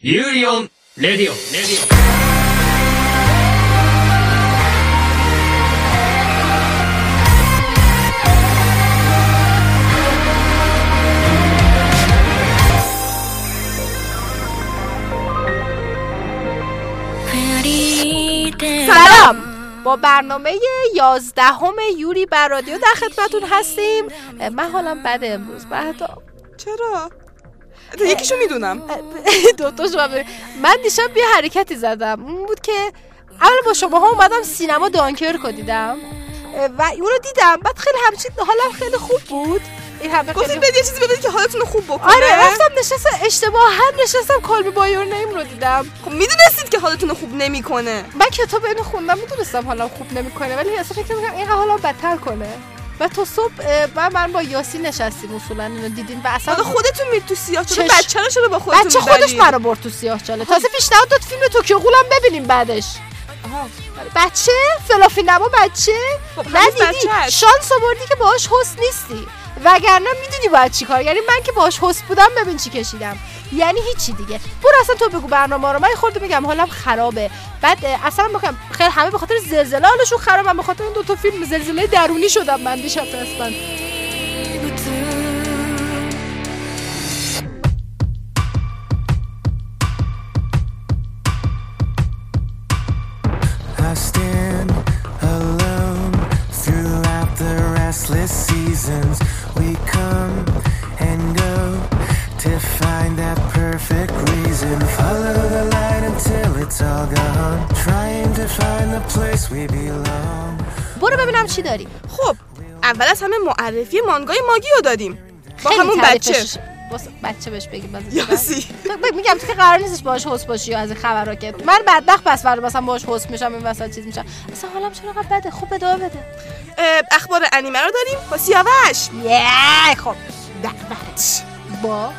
ユーリオンレディオンレディオンسلام با برنامه یازدهم یوری بر رادیو در خدمتتون هستیم من حالم بده امروز بعد چرا؟ یکیشو می‌دونم. دوتا شما من دیشب یه حرکتی زدم. اون بود که اول با شما ها اومدم سینما دانکرکو دیدم. و اونو دیدم. بعد خیلی همچین حالم خیلی خوب بود. این همه گفتید بدید یه چیزی ببینید که حالتون رو خوب بکنه. آره رفتم نشستم. اشتباها نشستم کالبی بایور نیم رو دیدم. خب می‌دونستید که حالتون رو خوب نمی‌کنه. من کتاب اینو خوندم می‌دونستم حالم خوب نمی‌کنه ولی اصلا فکر می‌کنم این حالم بدتر کنه. و تا صبح اه، من با یاسی نشستیم اصولا اینو دیدیم و اصلا خودتون میرید تو سیاه چش- بچه رو چرا با خودتون بچه خودش؟ منو برد تو سیاه چاله. تازه پیشنهاد داد فیلم توکیو غولم ببینیم بعدش. بچه فلافی نما بچه. خب، ندیدی. شانس آوردی که باهاش حس نیستی. وگرنه می‌دونی باید چی کار یعنی من که باهاش حس بودم ببین چی کشیدم. یعنی هیچی دیگه. برو اصلا تو بگو برنامه رو. من خورده میگم حالم خرابه. بعد اصلا بگم خیلی همه به خاطر زلزله حالشون خرابه به خاطر این دو تا فیلم زلزله درونی شدم من دیشب اصلا seasons. We come and go to find that perfect reason. Follow the light until it's all gone. Trying to find the place we belong. برو ببینم چی داری خب اول از همه معرفی مانگای ماگی رو دادیم با همون بچه واسه بچه بهش بگیم باز یاسی. میگم تو که قرار نیستش باهاش حس باشی از این خبرها که من بدبخت پس فردا مثلا باهاش حس میشم این وسط چیز میشم. اصلا حالم چرا انقدر بده؟ خوب ادامه بده. اخبار انیمه رو داریم با سیاوش. یه خب. دقبرت با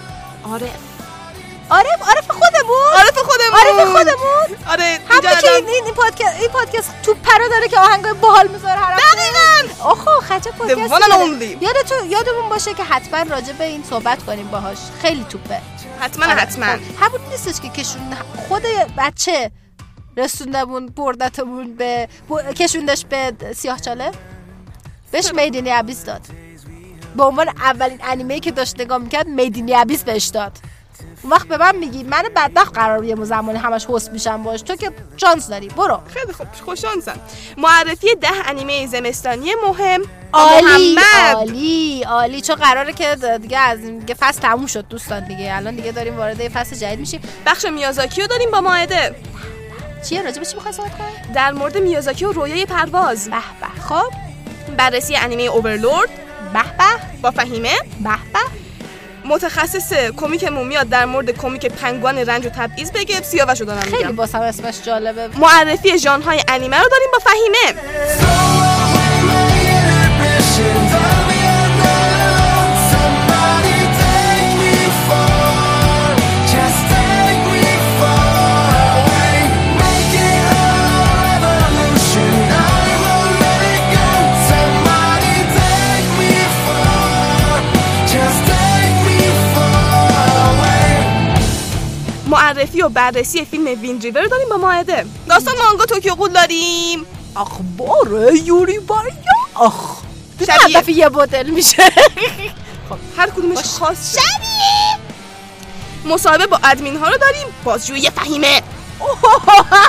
آره. عارف عارف خودمون. عارف خودمون. عارف خودمون. آره همون که این این پادکست این پادکست تو پرا داره که آهنگای باحال می‌ذاره هر دقیقاً. آخه خچه پادکست. یادتون یادمون باشه که حتما راجع به این صحبت کنیم باهاش. خیلی توپه. حتما آره، حتما. خب، همون نیستش که کشون خود بچه رسوندمون بردتمون به ب- کشوندش به سیاه چاله. بهش میدینی عبیس داد. به عنوان اولین انیمه که داشت نگاه می‌کرد میدینی عبیس بهش داد. اون وقت به من میگی من بدبخت قرار یه زمانی همش حس میشم باش تو که شانس داری برو. خیلی خوب خوشانسم معرفی ده انیمه زمستانی مهم. عالی عالی عالی. چون قراره که دیگه از دیگه فصل تموم شد دوستان دیگه. الان دیگه داریم وارد فصل جدید میشیم. بخش میازاکی رو داریم با ماعده. چیه؟ راجع به چی می‌خوای صحبت کنی؟ در مورد میازاکی و رویای پرواز. به به. خب. بررسی انیمه اوورلورد. به به. با فهیمه. به به. متخصص کمیکمون میاد در مورد کمیک پنگوان رنج و تبعیض بگه سیاوش رو دارم خیلی میگم. باسم اسمش جالبه. معرفی ژانرهای انیمه رو داریم با فهیمه. معرفی و بررسی فیلم وین ریور رو داریم با ماعده داستان مانگا توکیو قول داریم. اخبار یوری باریا آخ شبیه. یه بوتل میشه. هر کدومش خاص مصاحبه با ادمین ها رو داریم. بازجویی فهیمه.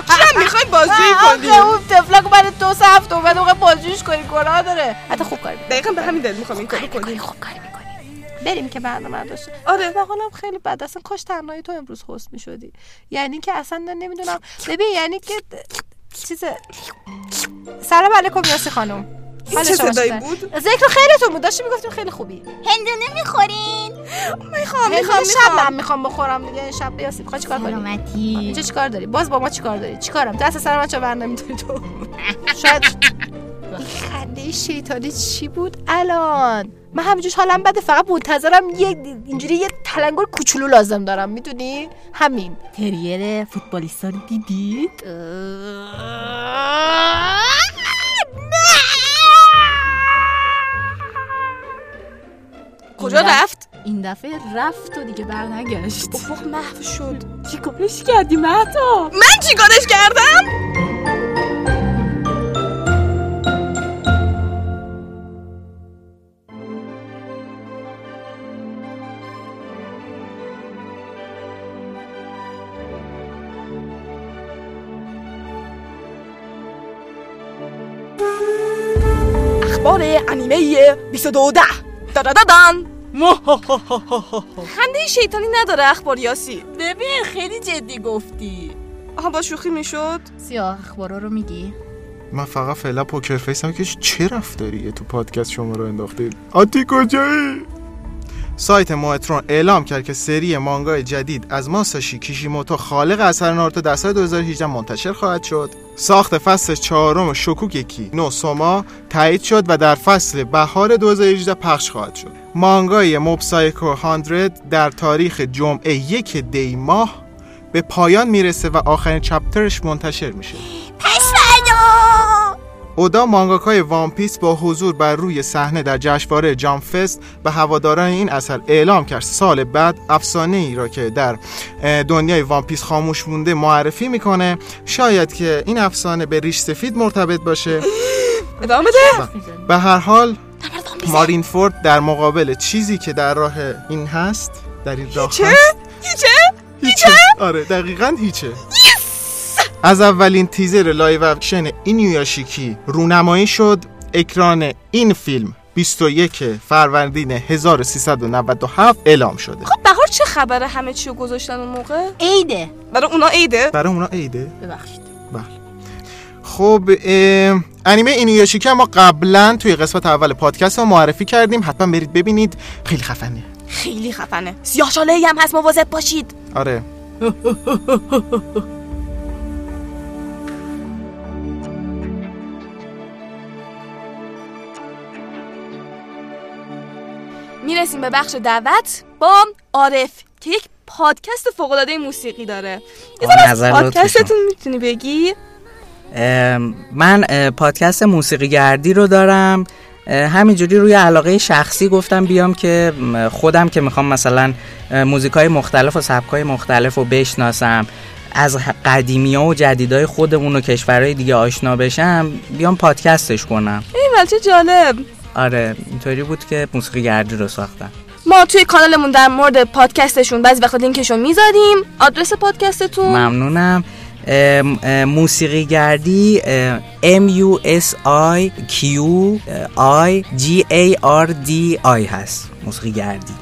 چرا می‌خوای بازجویی آخه کنیم اون تفلک بعد دو سه هفته اومد اون بازجویش کنی گناه داره. حتی خوب کاری می‌کنی. دقیقا به همین دلیل می‌خوام این کارو کنیم خوب کاری. بریم که برنامه داشته آره. و حالم خیلی بد. اصلا کاش تنهایی تو امروز هست می‌شدی. یعنی که اصلا نمی‌دونم. ببین یعنی که چیز سلام علیکم یاسی خانم. حال چه شما صدایی؟ بود؟ ذکر خیرتون بود. داشتی می‌گفتیم خیلی خوبی. هندونه می‌خورین می‌خوام می‌خوام شب من می‌خوام بخورم دیگه. شب یاسی می‌خوای چیکار کنی؟ سلامتی. اینجا چیکار داری؟ باز با ما چیکار داری؟ چیکارم؟ دست سر من چه بر نمی‌تونی تو؟ شاید این خنده شیطانی چی بود الان؟ من همینجوش حالم بده فقط منتظرم یه اینجوری یه تلنگر کوچولو لازم دارم می‌دونی؟ همین. تریر فوتبالیستا رو دیدید کجا رفت؟ این دفعه رفت و دیگه بر نگشت افق محو شد. چی کارش کردی مهتا؟ من چیکارش کردم؟ اخبار انیمه 2210 دادادادان خنده شیطانی نداره اخبار یاسی. ببین خیلی جدی گفتی. آها با شوخی می‌شد؟ سیاه اخبارا رو میگی؟ من فقط فعلا poker face هم که چه رفتاریه تو پادکست شما رو انداختید؟ آتی کجایی؟ سایت موترون اعلام کرد که سری مانگای جدید از ماساشی کیشیموتو خالق اثر ناروتو در سال 2018 منتشر خواهد شد. ساخت فصل چهارم شوکوگکی نو سوما تایید شد و در فصل بهار 2018 پخش خواهد شد. مانگای موب سایکو 100 در تاریخ جمعه یک دی ماه به پایان می‌رسه و آخرین چپترش منتشر میشه. اودا مانگاکای وان پیس با حضور بر روی صحنه در جشنواره جام فست به هواداران این اثر اعلام کرد. سال بعد افسانه ای را که در دنیای وان پیس خاموش مونده معرفی می‌کنه. شاید که این افسانه به ریش سفید مرتبط باشه. ادامه به هر حال مارین فورد در مقابل چیزی که در راه این هست در این راه؟ هست. هیچه؟ هیچه؟ آره دقیقا هیچه. از اولین تیزر live action اینویاشیکی رونمایی شد اکران این فیلم 21 فروردین 1397 اعلام شده. خب بهار چه خبره؟ همه چی رو گذاشتن اون موقع؟ عیده. برای اونا عیده؟ برای اونا عیده؟ ببخشید. بله. خب انیمه اینویاشیکی هم ما قبلا توی قسمت اول پادکست رو معرفی کردیم. حتما برید ببینید. خیلی خفنه. خیلی خفنه. سیاه شاله هم هست مواظب باشید. آره. می‌رسیم به بخش دعوت با عارف که یک پادکست فوق العاده موسیقی داره. یه از نظر پادکستتون می‌تونی بگی؟ من اه، پادکست موسیقی گردی رو دارم. همینجوری روی علاقه شخصی گفتم بیام که خودم که می‌خوام مثلا موزیک های مختلف و سبک های مختلف رو بشناسم از قدیمی ها و جدیدای خودمون و کشورهای دیگه آشنا بشم بیام پادکستش کنم. ایول چه جالب. آره اینطوری بود که موسیقی گردی رو ساختم ما توی کانالمون در مورد پادکستشون بعضی وقتا لینکشون می‌ذاریم. آدرس پادکستتون؟ ممنونم. موسیقی گردی M U S I Q I G A R D I هست. موسیقی گردی.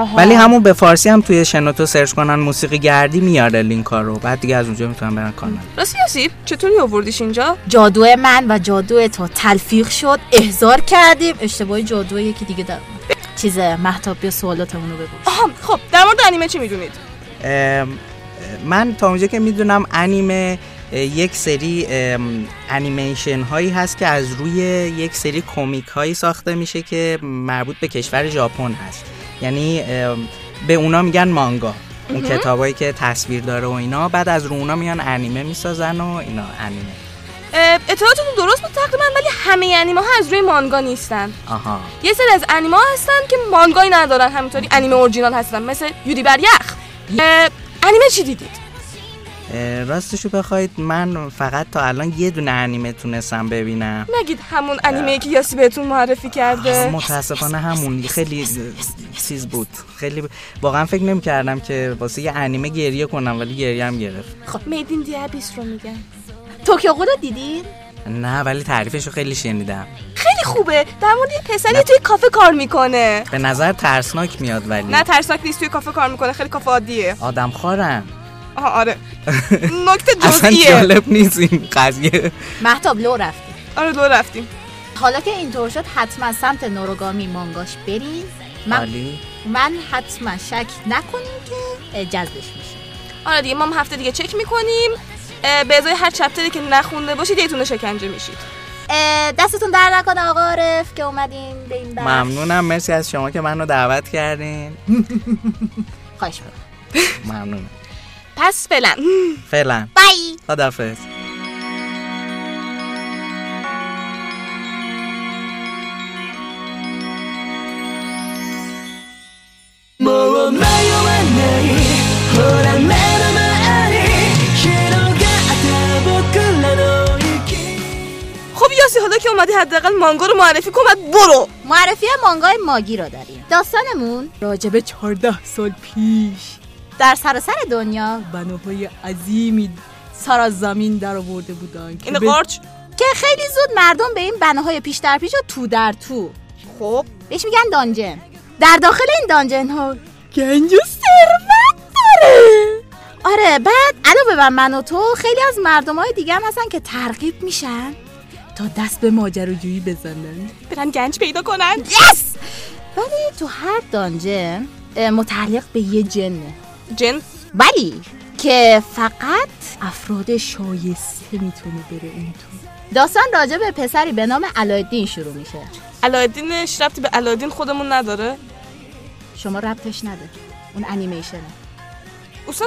آها. ولی همون به فارسی هم توی شنوتو سرچ کنن موسیقی گردی میاره لینک ها رو. بعد دیگه از اونجا می‌تونن برن کانال راستی یاسیب چطوری آوردیش اینجا؟ جادو من و جادو تو تلفیق شد احضار کردیم. اشتباهی جادو یکی دیگه در چیز محتاب بیا سوالاتمون رو بگو. آها خب در مورد انیمه چی می‌دونید؟ من تا اونجا که می‌دونم انیمه یک سری انیمیشن هایی هست که از روی یک سری کمیک هایی ساخته میشه که مربوط به کشور ژاپن هست. یعنی به اونا میگن مانگا. اون کتابایی که تصویر داره و اینا. بعد از رو اونا میان انیمه می‌سازن و اینا انیمه. اطلاعاتتون درست بود تقریبا ولی همه انیمه ها از روی مانگا نیستن. آها. یه سری از انیمه ها هستن که مانگایی ندارن همینطوری انیمه اورجینال هستن مثل یوری بر یخ. انیمه چی دیدید؟ راستشو بخواید من فقط تا الان یه دونه انیمه تونستم ببینم. نگید همون انیمه که یاسی بهتون معرفی کرده. متاسفانه همون. خیلی چیز بود. خیلی واقعا فکر نمی کردم که واسه یه انیمه گریه کنم ولی گریه هم گرفت. میدین دی ابیس رو میگن. توکیو رو دیدین؟ نه ولی تعریفش رو خیلی شنیدم. خیلی خوبه. در مورد یه پسری توی کافه کار می‌کنه. به نظر ترسناک میاد ولی. نه ترسناک نیست توی کافه کار می‌کنه. خیلی کافه عادیه. آدم آها آره. نکته اصلا جزئیه. جالب نیست این قضیه. محتاب لو رفتیم آره دو رفتیم. حالا که اینطور شد حتما سمت نوروگامی مانگاش برین من, عالی. من حتما شک نکنیم که جذبش میشه. آره دیگه ما هم هفته دیگه چک می‌کنیم. به ازای هر چپتری که نخونده باشید یه تونه شکنجه میشید. دستتون در نکنه آقا عارف که اومدین به این بخش. ممنونم مرسی از شما که منو دعوت کردین. خواهش می‌کنم. ممنونم. پس فعلا. فعلا. بای. خدافظ خب یاسی حالا که اومدی حداقل مانگا رو معرفی کن برو. معرفی مانگای ماگی رو داریم. داستانمون؟ راجب 14 سال پیش. در سراسر دنیا بناهای عظیمی سر از زمین در آورده بودن که, این قارچ؟ که خیلی زود مردم به این بناهای پیش در پیش و تو در تو. خب. بهش میگن دانجن. در داخل این دانجن ها گنج و ثروت داره. آره بعد علاوه بر من و تو خیلی از مردم های دیگه هم هستن که ترغیب میشن. تا دست به ماجراجویی بزنن. برن گنج پیدا کنن. یس ولی تو هر دانجن متعلق به یه جنه. جن؟ ولی که فقط افراد شایسته می‌تونه بره اون تو. داستان راجع به پسری به نام علایالدین شروع میشه. علایالدینش ربطی به علایالدین خودمون نداره. شما ربطش نده اون انیمیشنه. اصلا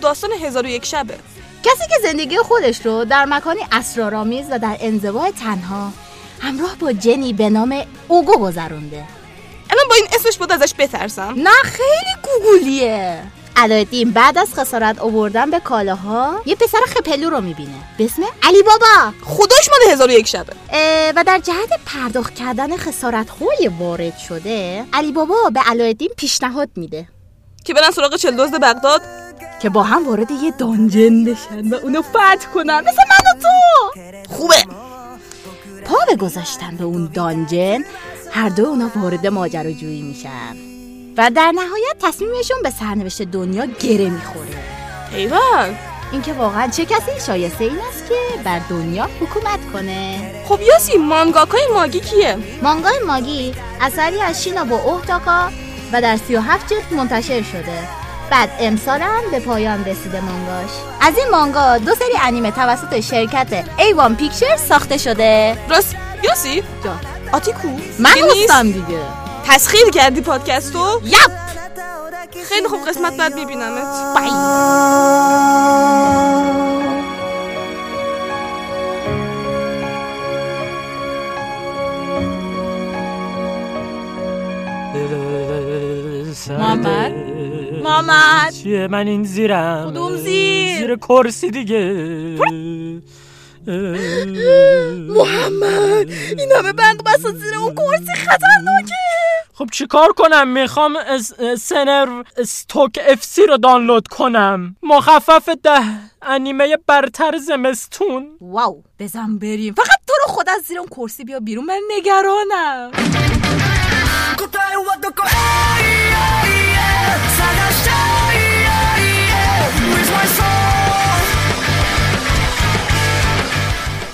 داستان هزار و یک شبه. کسی که زندگی خودش رو در مکانی اسرارآمیز و در انزوا تنها همراه با جنی به نام اوگو گذرونده. الان با این اسمش بود ازش بترسم. نه خیلی گوگولیه. علایالدین بعد از خسارت آوردن به کالاها یه پسر خپلو رو می‌بینه. به اسم علی بابا. خداش مال هزار و یک شبه. و در جهت پرداخت کردن خسارت وارد شده علی بابا به علایالدین پیشنهاد میده. که برن سراغ چل دزد بغداد. که با هم وارد یه دانجن بشن و اونو فتح کنن. مثل من و تو. خوبه. پا به گذاشتن به اون دانجن هر دو اونا وارد ماجراجویی میشن. و در نهایت تصمیمشون به سرنوشت دنیا گره می‌خوره. ایول اینکه واقعا چه کسی شایسته این است که بر دنیا حکومت کنه. خب یاسی مانگاکای ماگی کیه؟ مانگای ماگی اثری از شینابو اوهتاکا و در 37 جلد منتشر شده. بعد امسال هم به پایان رسیده مانگاش. از این مانگا دو سری انیمه توسط شرکت ایوان پیکچر ساخته شده. راست. یاسی؟ جا. آتیکو؟ من نیست؟ دیگه. تسخیر کردی پادکستو؟ یپ! خیلی خوب قسمت بعد میبینمت. بای! محمد؟ محمد! چیه من این زیرم؟ کدوم زیر؟ زیر کرسی دیگه. محمد این همه بند بسا زیر اون کرسی خطرناکه. خب چیکار کنم؟ می‌خوام از سنر استوک اف سی رو دانلود کنم. مخفف ده انیمه برتر زمستون. واو بزن بریم. فقط تو رو خود از زیر اون کرسی بیا بیرون من نگرانم.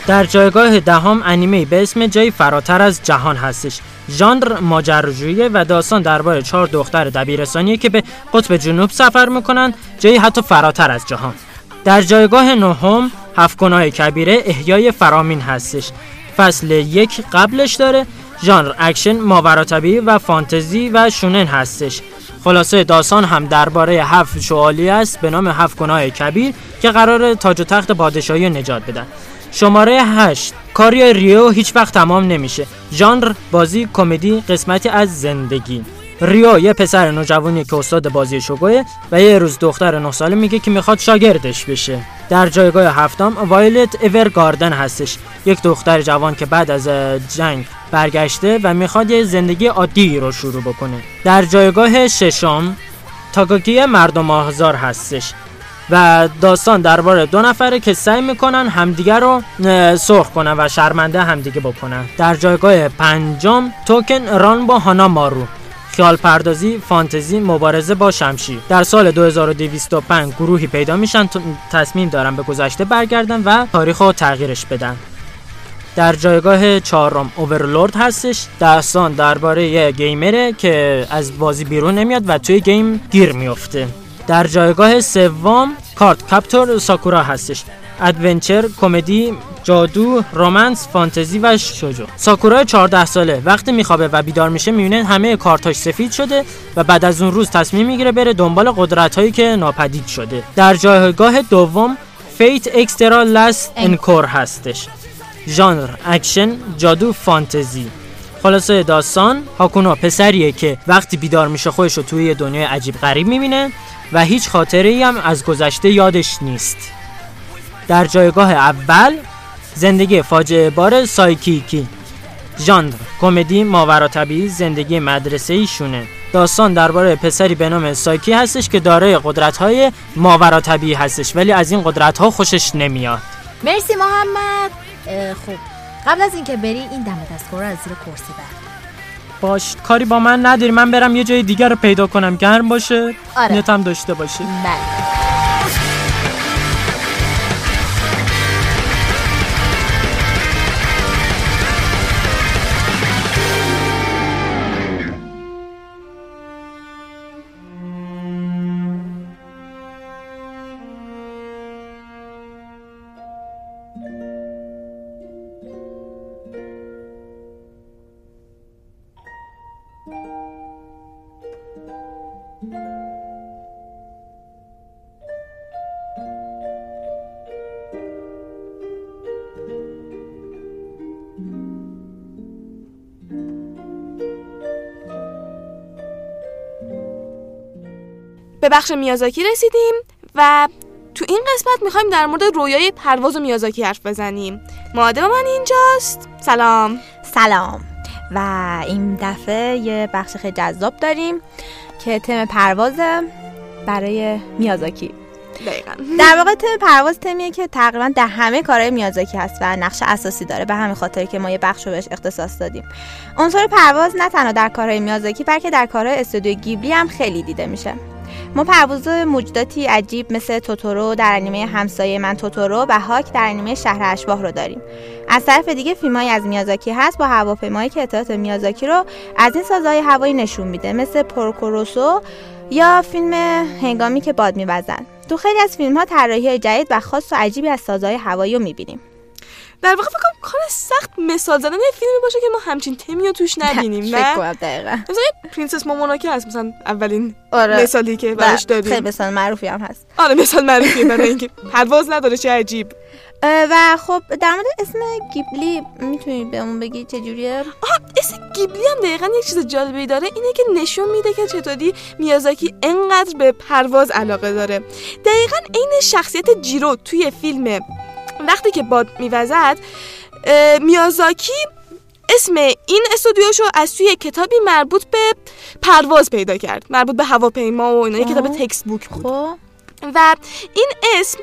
در جایگاه دهم انیمه به اسم جای فراتر از جهان هستش. ژانر ماجراجویی و داستان درباره چهار دختر دبیرستانیه که به قطب جنوب سفر می‌کنن جایی حتی فراتر از جهان. در جایگاه نهم هفت گناه کبیره احیای فرامین هستش. فصل یک قبلش داره ژانر اکشن ماوراطبیعی و فانتزی و شونن هستش. خلاصه داستان هم درباره هفت شوالیه است به نام هفت گناه کبیر که قرار تاج و تخت پادشاهی نجات بدن. شماره 8 کاری ریو هیچ وقت تمام نمیشه. ژانر بازی کمدی قسمتی از زندگی. ریو یه پسر نوجوانی که استاد بازی شوگوه و یه روز دختر 9 ساله میگه که می‌خواد شاگردش بشه. در جایگاه هفتم وایلت اورگاردن هستش. یک دختر جوان که بعد از جنگ برگشته و می‌خواد یه زندگی عادی رو شروع بکنه. در جایگاه ششم تاگاکی مردم آزار هستش. و داستان درباره دو نفره که سعی می‌کنن همدیگه رو سرخ کنن و شرمنده همدیگه بکنن. در جایگاه پنجم توکن ران با هانا مارو. خیال پردازی فانتزی مبارزه با شمشیر. در سال 2205 گروهی پیدا میشن تصمیم دارن به گذشته برگردن و تاریخ رو تغییرش بدن. در جایگاه چهارم اوورلورد هستش. داستان درباره یه گیمره که از بازی بیرون نمیاد و توی گیم گیر میفته در جایگاه سوم Cardcaptor Sakura هستش. adventure کمدی جادو romance فانتزی و شوجو. ساکورا 14 ساله. وقتی میخوابه و بیدار میشه می‌بینه همه کارتاش سفید شده و بعد از اون روز تصمیم می‌گیره بره دنبال قدرت هایی که ناپدید شده. در جایگاه دوم Fate Extra Last Encore هستش. ژانر اکشن جادو فانتزی. خلاصه داستان هاکونا پسریه که وقتی بیدار میشه خودش رو توی دنیای عجیب غریب می‌بینه. و هیچ خاطره ای هم از گذشته یادش نیست. در جایگاه اول زندگی فاجعه بار سایکیکی. ژانر کمدی ماورا طبیعی زندگی مدرسه ایشونه. داستان درباره پسری به نام سایکی هستش که دارای قدرت‌های ماورا طبیعی هستش ولی از این قدرت‌ها خوشش نمیاد. مرسی محمد. خب قبل از اینکه بری این دم دستگاه رو از زیر کرسی بر باش کاری با من نداری. من برم یه جای دیگر رو پیدا کنم. گرم باشه. آره. نتم داشته باشه. بله. بخش میازاکی رسیدیم و تو این قسمت می‌خوایم در مورد رویای پرواز میازاکی حرف بزنیم. ماده با من اینجاست. سلام. سلام. و این دفعه یه بخش خیلی جذاب داریم که تم پروازه برای میازاکی. دقیقا. در واقع تم پرواز تمیه که تقریبا در همه کارهای میازاکی هست و نقش اساسی داره به همین خاطر که ما یه بخش رو بهش اختصاص دادیم. عنصر پرواز نه تنها در کارهای میازاکی بلکه در کارهای استودیو گیبلی هم خیلی دیده میشه. ما پرواز موجوداتی عجیب مثل توتورو در انیمه همسایه من توتورو و هاک در انیمه شهر اشباح رو داریم. از طرف دیگه فیلمایی از میازاکی هست با هواپیمایی که اطلاعات میازاکی رو از این سازه‌های هوایی نشون میده مثل پورکوروسو یا فیلم هنگامی که باد میوزن. تو خیلی از فیلم ها طراحی جدید و خاص و عجیبی از سازه‌های هوایی رو می‌بینیم. در واقع فکر کنم کار سخت مثال زدن یه فیلمی باشه که ما همچین تمی رو توش نبینیم فکر کنم دقیقا. مثلا پرنسس مونونوکه هست مثلا اولین آره. مثالی که براش خیلی داریم مثال معروفی هم هست. آره مثال معروفیه برای اینکه. پرواز نداره چه عجیب. و خب در مورد اسم گیبلی می‌تونی بهمون بگی چجوریه آها اسم گیبلی هم دقیقا یک چیز جالبی داره. اینه که نشون میده که چطوری میازاکی انقدر به پرواز علاقه داره. دقیقا عین شخصیت جیرو توی فیلم وقتی که باد میوزد میازاکی اسم این استودیوشو از سوی کتابی مربوط به پرواز پیدا کرد مربوط به هواپیما و اینا یه کتاب آه. تکست بوک بود خب و این اسم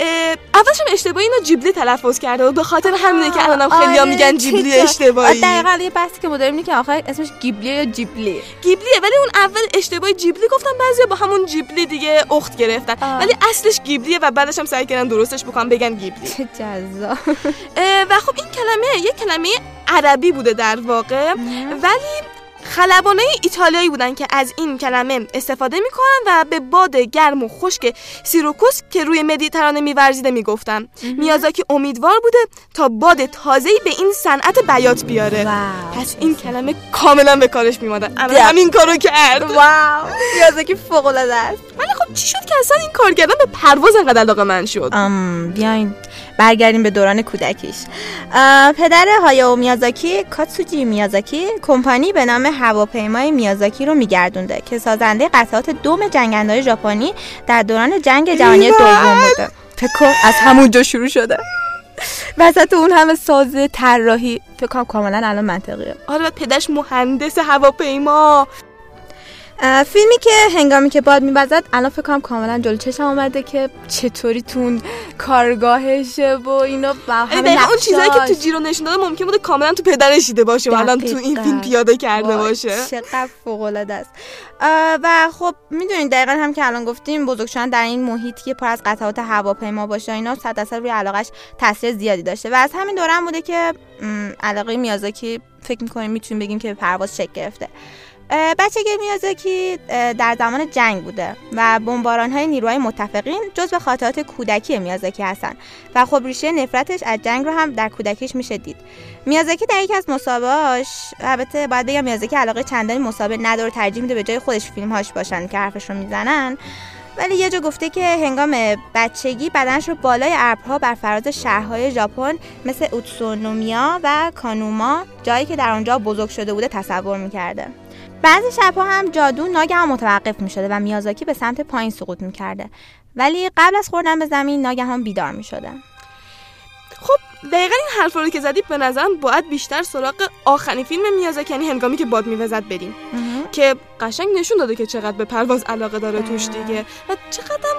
اه، اولش هم اشتباهی اینو جیبلی تلفظ کرده و به خاطر همینه که الانم خیلی آره، میگن جیبلی؟ اشتباهی. دقیقا یه بحثی که ما داریم که آخر اسمش گیبلیه یا جیبلی. گیبلیه ولی اون اول اشتباهی جیبلی گفتن بعضیا با همون جیبلی دیگه اخت گرفتن. آه. ولی اصلش گیبلیه و بعدش هم سعی کردن درستش بکنن بگن گیبلی. چه اه، و خب این کلمه یه کلمه عربی بوده در واقع. ولی خلبانه ایتالیایی بودن که از این کلمه استفاده می‌کنن و به باد گرم و خشک سیروکوس که روی مدیترانه میورزیده می‌گفتن. میازاکی امیدوار بوده تا باد تازه‌ای به این صنعت بیات بیاره. واو. پس این کلمه کاملا به کارش میمادن الان دق- همین کارو کرد. واو. یازکی فوق العاده است. ولی خب چی شد که اصلا این کار کردن به پرواز انقدر علاقه من شد؟ ام بیاین. برگردیم به دوران کودکیش. پدر هایاو میازاکی کاتسوجی میازاکی کمپانی به نام هواپیمای میازاکی رو میگردونده که سازنده قطعات دوم جنگندهای ژاپنی در دوران جنگ جهانی دوم بوده. فکر از همونجا شروع شده. وسط اون همه سازه طراحی. فکر کنم کاملا الان منطقیه. آره پدرش مهندس هواپیما. فیلمی که هنگامی که باد میبزد الان فکر کنم کاملا جلو چشم آمده که چطوری تون کارگاهشه و اینا و همه اون چیزایی که تو. جیرو نشون داده ممکن بوده کاملا تو پدرش دیده باشه و الان تو این. فیلم پیاده کرده باشه چقدر فوق العاده است و خب می‌دونید دقیقا هم که الان گفتیم بزرگ شدن در این محیطی که پر از قطعات هواپیما باشه اینا صد درصد روی علاقش تاثیر زیادی داشته و از همین دوران بوده که علاقه میازاکی فکر می‌کنیم می‌تونیم بگیم که پرواز شکل گرفته بچگی میازاکی در زمان جنگ بوده و بمباران های نیروهای متفقین جز به خاطرات کودکی میازاکی هستن. و خب ریشه نفرتش از جنگ رو هم در کودکیش میشه دید. میازاکی در یکی از مسابقهاش البته باید بگم میازاکی علاقه چندانی مسابقه نداره ترجیح میده به جای خودش فیلمهاش باشن که حرفش رو می‌زنن. ولی یه جا گفته که هنگام بچگی بدنش رو بالای ابرها بر فراز شهرهای ژاپن مثل اوتسونومیا و کانوما جایی که در آنجا بزرگ شده بوده تصور می‌کرده. بعضی شبها هم جادو ناگهان متوقف می‌شده و میازاکی به سمت پایین سقوط می‌کرده. ولی قبل از خوردن به زمین ناگهان بیدار می‌شده. خب دقیقا این حرف رو که زدی به نظرم باید بیشتر سراغ آخرین فیلم میازاکی یعنی هنگامی که باد میوزد بریم. که قشنگ نشون داده که چقدر به پرواز علاقه داره توش دیگه. و چقدر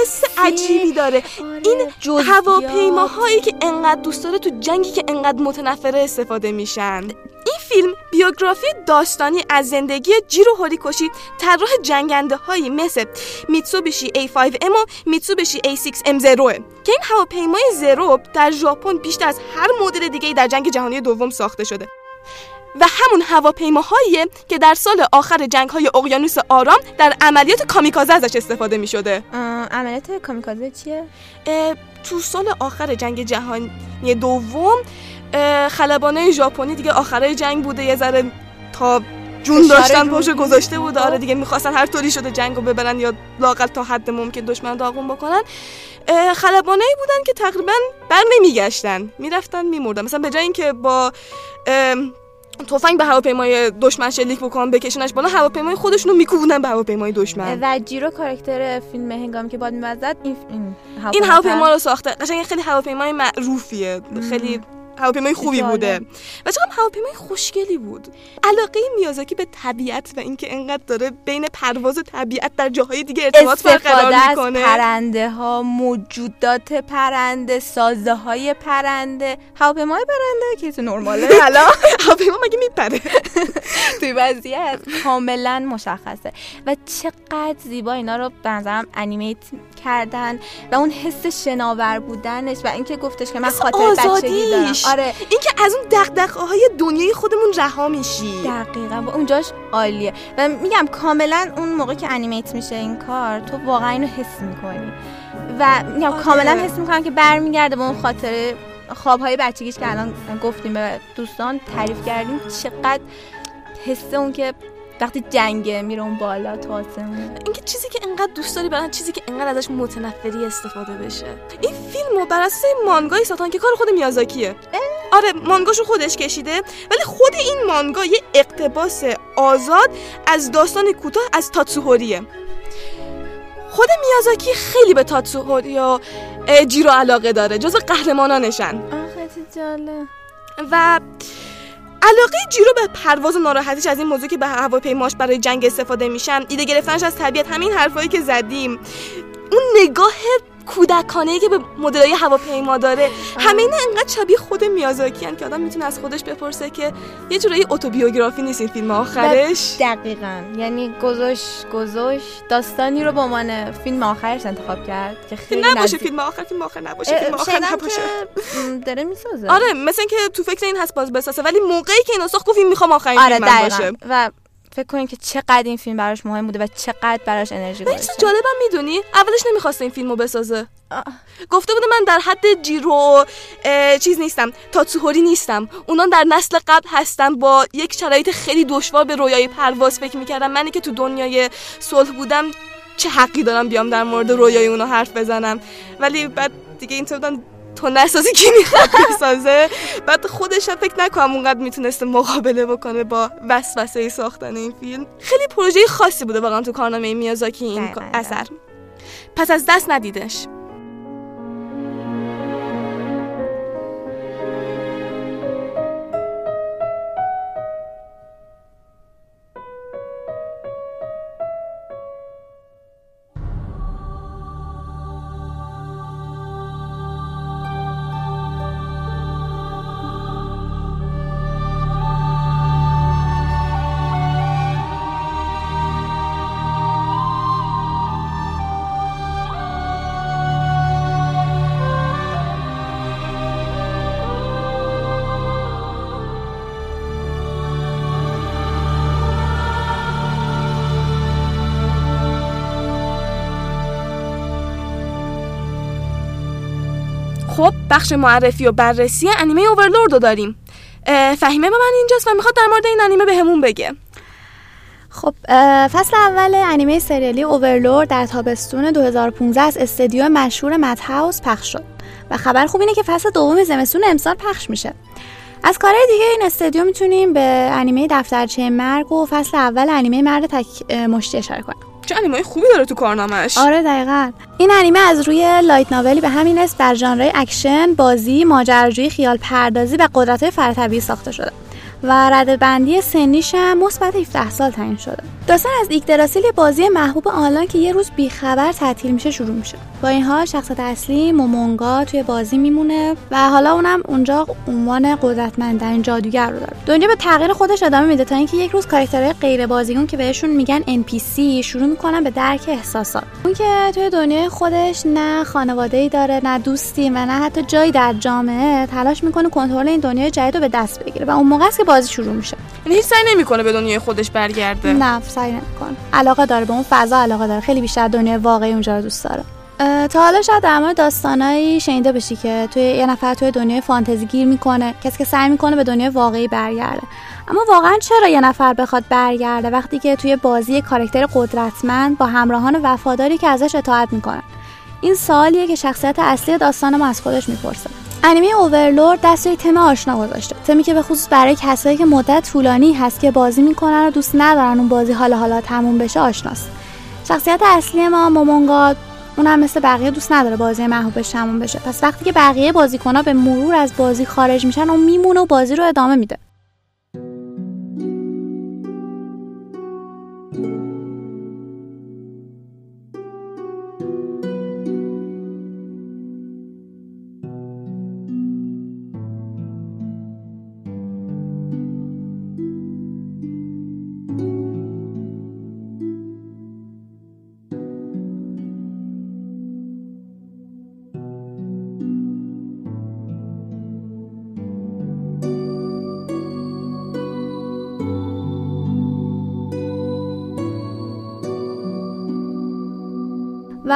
حس عجیبی داره. این هواپیماهایی که انقدر دوست داره تو جنگی که انقدر متنفره استفاده میشن. این فیلم بیوگرافی داستانی از زندگی جیرو هوریکوشی طراح جنگنده هایی مثل میتسوبیشی A5M و میتسوبیشی A6M0 که این هواپیمای زرو در ژاپن بیشتر از هر مدل دیگه در جنگ جهانی دوم ساخته شده. و همون هواپیماهاییه که در سال آخر جنگ های اقیانوس آرام در عملیات کامیکازه ازش استفاده می شده عملیات کامیکازه چیه؟ تو سال آخر جنگ جهانی دوم اه، خلبانای ژاپنی دیگه آخرای جنگ بوده یه ذره تا جون داشتن. پاشو گذاشته بود. آره دیگه می‌خواستن هر طوری شده جنگو ببرن یا لاقل تا حد ممکن دشمن داغون بکنن. اه، خلبانایی بودن که تقریبا بر نمیگشتن می‌رفتن میمردن. مثلا به جای اینکه با تفنگ به هواپیمای دشمن شلیک بکنن بکشنش بالا هواپیمای خودشونو میکوبوندن به هواپیمای دشمن. و جیرو کاراکتر فیلم هنگامی که باد میوزد این این این هواپیما رو ساخته. قشنگ خیلی هواپیمای معروفیه. خیلی هواپیمای خوبی جالب. بوده و چقدر هواپیمای خوشگلی بود. علاقه میازاکی به طبیعت و اینکه انقدر داره بین پرواز و طبیعت در جاهای دیگه ارتباط برقرار از می‌کنه. پرنده ها موجودات پرنده سازه های پرنده. هواپیمای پرنده که تو نرماله. الان هواپیما مگه میپره؟ توی وضعیت کاملا مشخصه. و چقدر زیبا اینا رو به نظرم انیمیت کردن. و اون حس شناور بودنش و اینکه گفتش که من خاطر بچگی دارم. آره. اینکه از اون دغدغه های دنیای خودمون رها میشی. دقیقا. با اونجاش عالیه. و میگم کاملا اون موقع که انیمیت میشه این کار تو واقعا اینو حس می‌کنی. و میگم آره. کاملا حس می‌کنم که برمیگرده به اون خاطره خوابهای بچگیش که الان گفتیم به دوستان تعریف کردیم چقدر حس اون که وقتی جنگه میره اون بالا تو آسمون. اینکه چیزی که انقدر دوست داری برن چیزی که انقدر ازش متنفری استفاده بشه. این فیلم رو بر اساس مانگایی ساختن که کار خود میازاکیه. آره مانگاشو خودش کشیده ولی خود این مانگا یه اقتباس آزاد از داستان کوتاه از تاتسوهوریه. خود میازاکی خیلی به تاتسوهوری و جیرو علاقه داره جز قهرمانانشن. آخه جالب. و علاقه جیرو به پرواز و ناراحتیش از این موضوع که به هواپیماش برای جنگ استفاده میشن ایده گرفتنش از طبیعت همین حرفایی که زدیم. اون نگاه کودکانه که به مدلای هواپیما داره. همه اینا انقدر شبیه خود میازاکی که آدم می‌تونه از خودش بپرسه که یه جورایی اتوبیوگرافی نیست این فیلم آخرش؟ دقیقا. یعنی گذاش گذاش داستانی رو به عنوان فیلم آخرش انتخاب کرد که خیلی نباشه فیلم آخر فیلم آخر نباشه فیلم آخر نباشه. که داره می‌سازه. آره مثل اینکه تو فکر این هست باز بسازه ولی موقعی که اینو ساخت گفت این می‌خوام آخرین آره فیلمم باشه. دقیقا و فکر کنین که چقدر این فیلم براش مهم بوده و چقدر براش انرژی یه چیز گذاشته. جالبم می‌دونی؟ اولش نمی‌خواسته این فیلمو بسازه. گفته بوده من در حد جیرو چیز نیستم تاتسوهوری نیستم. اونا در نسل قبل هستن با یک شرایط خیلی دشوار به رویای پرواز فکر می‌کردم منی که تو دنیای صلح بودم چه حقی دارم بیام در مورد رویای اونا حرف بزنم؟ ولی بعد دیگه اینطور تو نسازی کی می‌خواد بسازه بعد خودش هم فکر نکنم اونقدر می‌تونسته مقابله بکنه با وسوسه ساختن این فیلم. خیلی پروژه خاصی بوده واقعا تو کارنامه میازاکی این. اثر. پس از دست ندیدش. بخش معرفی و بررسی انیمه اوورلورد رو داریم. فهیمه با من اینجاست و می‌خواد در مورد این انیمه بهمون بگه. خب فصل اول انیمه سریالی اوورلورد در تابستون 2015 از استدیو مشهور مد هاوس پخش شد و خبر خوب اینه که فصل دوم زمستون امسال پخش میشه. از کارهای دیگه این استدیو می‌تونیم به انیمه دفترچه مرگ و فصل اول انیمه مرد تک مشتی اشاره کنیم. چه انیمه خوبی داره تو کارنامهش آره دقیقا. این انیمه از روی light novel ی به همین اسم در ژانر اکشن بازی ماجراجویی خیال پردازی و قدرت های فراطبیعی ساخته شده. و رده بندی سنیش هم مثبت 17 سال تعیین شده. داستان از ایگدراسیل یه بازی محبوب آنلاین که یه روز بیخبر تعطیل میشه شروع میشه. با این حال شخصیت اصلی مومونگا توی بازی میمونه و حالا اونم اونجا عنوان قدرتمندترین جادوگر رو داره. دنیا به تغییر خودش ادامه میده تا اینکه یک روز کاراکترهای غیر بازیکن که بهشون میگن NPC شروع می‌کنن به درک احساسات. اون که توی دنیای خودش نه خانواده ای داره نه دوستی و نه حتی جایی در جامعه تلاش می‌کنه کنترل این دنیای جدید رو به دست بگیره. و اون موقع است که بازی شروع میشه. یعنی هیچ سعی نمی‌کنه به دنیای خودش برگرده. نه سعی نمی‌کنه. علاقه داره به اون فضا علاقه داره. خیلی بیشتر دنیای واقعی اونجا رو دوست داره. تا حالا شاید در مورد داستانایی شنیده باشی که توی یه نفر توی دنیای فانتزی گیر می‌کنه کسی که سعی می‌کنه به دنیای واقعی برگرده. اما واقعا چرا یه نفر بخواد برگرده وقتی که توی بازی یه کاراکتر قدرتمند با همراهان وفاداری که ازش اطاعت می‌کنن؟ این سوالیه که شخصیت اصلی داستان ما از خودش می‌پرسه. انیمه اوورلورد دست روی تم آشنا گذاشته. تمی که به خصوص برای کسایی که مدت طولانی هست که بازی می‌کنن و دوست ندارن اون بازی حالا حالا تموم بشه آشناست. شخصیت اصلی ما مومونگا اون هم مثل بقیه دوست نداره بازی محبوبش تموم بشه. پس وقتی که بقیه بازیکنها به مرور از بازی خارج میشن اون میمونه و بازی رو ادامه میده.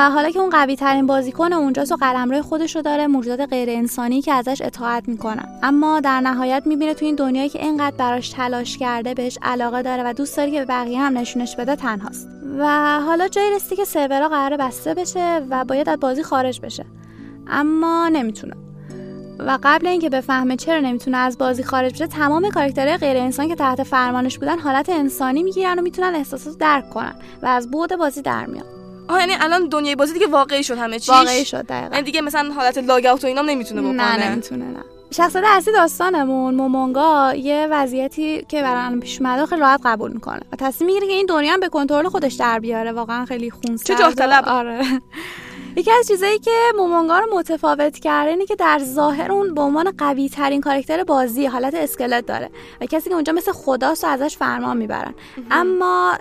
حالا که اون قوی ترین بازیکن اونجاست و قلمرو خودش رو داره موجودات غیر انسانی که ازش اطاعت می‌کنن. اما در نهایت می‌بینه تو این دنیایی که اینقدر براش تلاش کرده بهش علاقه داره و دوست داره که به بقیه هم نشونش بده تنهاست. و حالا جایی رسیده که سرورها قرار بسته بشه و باید از بازی خارج بشه. اما نمی‌تونه. و قبل اینکه بفهمه چرا نمی‌تونه از بازی خارج بشه تمام کاراکترهای غیر انسان که تحت فرمانش بودن حالت انسانی می‌گیرن و می‌تونن احساسات درک کنن و از بعد بازی در میان. آه یعنی الان دنیای بازی دیگه واقعی شد همه چیش. واقعی شد دقیقا. یعنی دیگه مثلا حالت لاگ اوت و اینام نمی‌تونه بکنه. نه نمی‌تونه نه. شخصیت اصلی داستانمون مومونگا یه وضعیتی که برای الان پیش اومده خیلی راحت قبول می‌کنه. و تصمیم می‌گیره که این دنیا هم به کنترل خودش در بیاره. واقعا خیلی خونسرد چه. آره. یکی از چیزایی که مومونگا رو متفاوت کرده اینه که در ظاهر اون به عنوان قوی ترین کاراکتر بازی حالت اسکلت داره و کسی که اونجا مثل خداست و ازش فرمان می‌برن. اما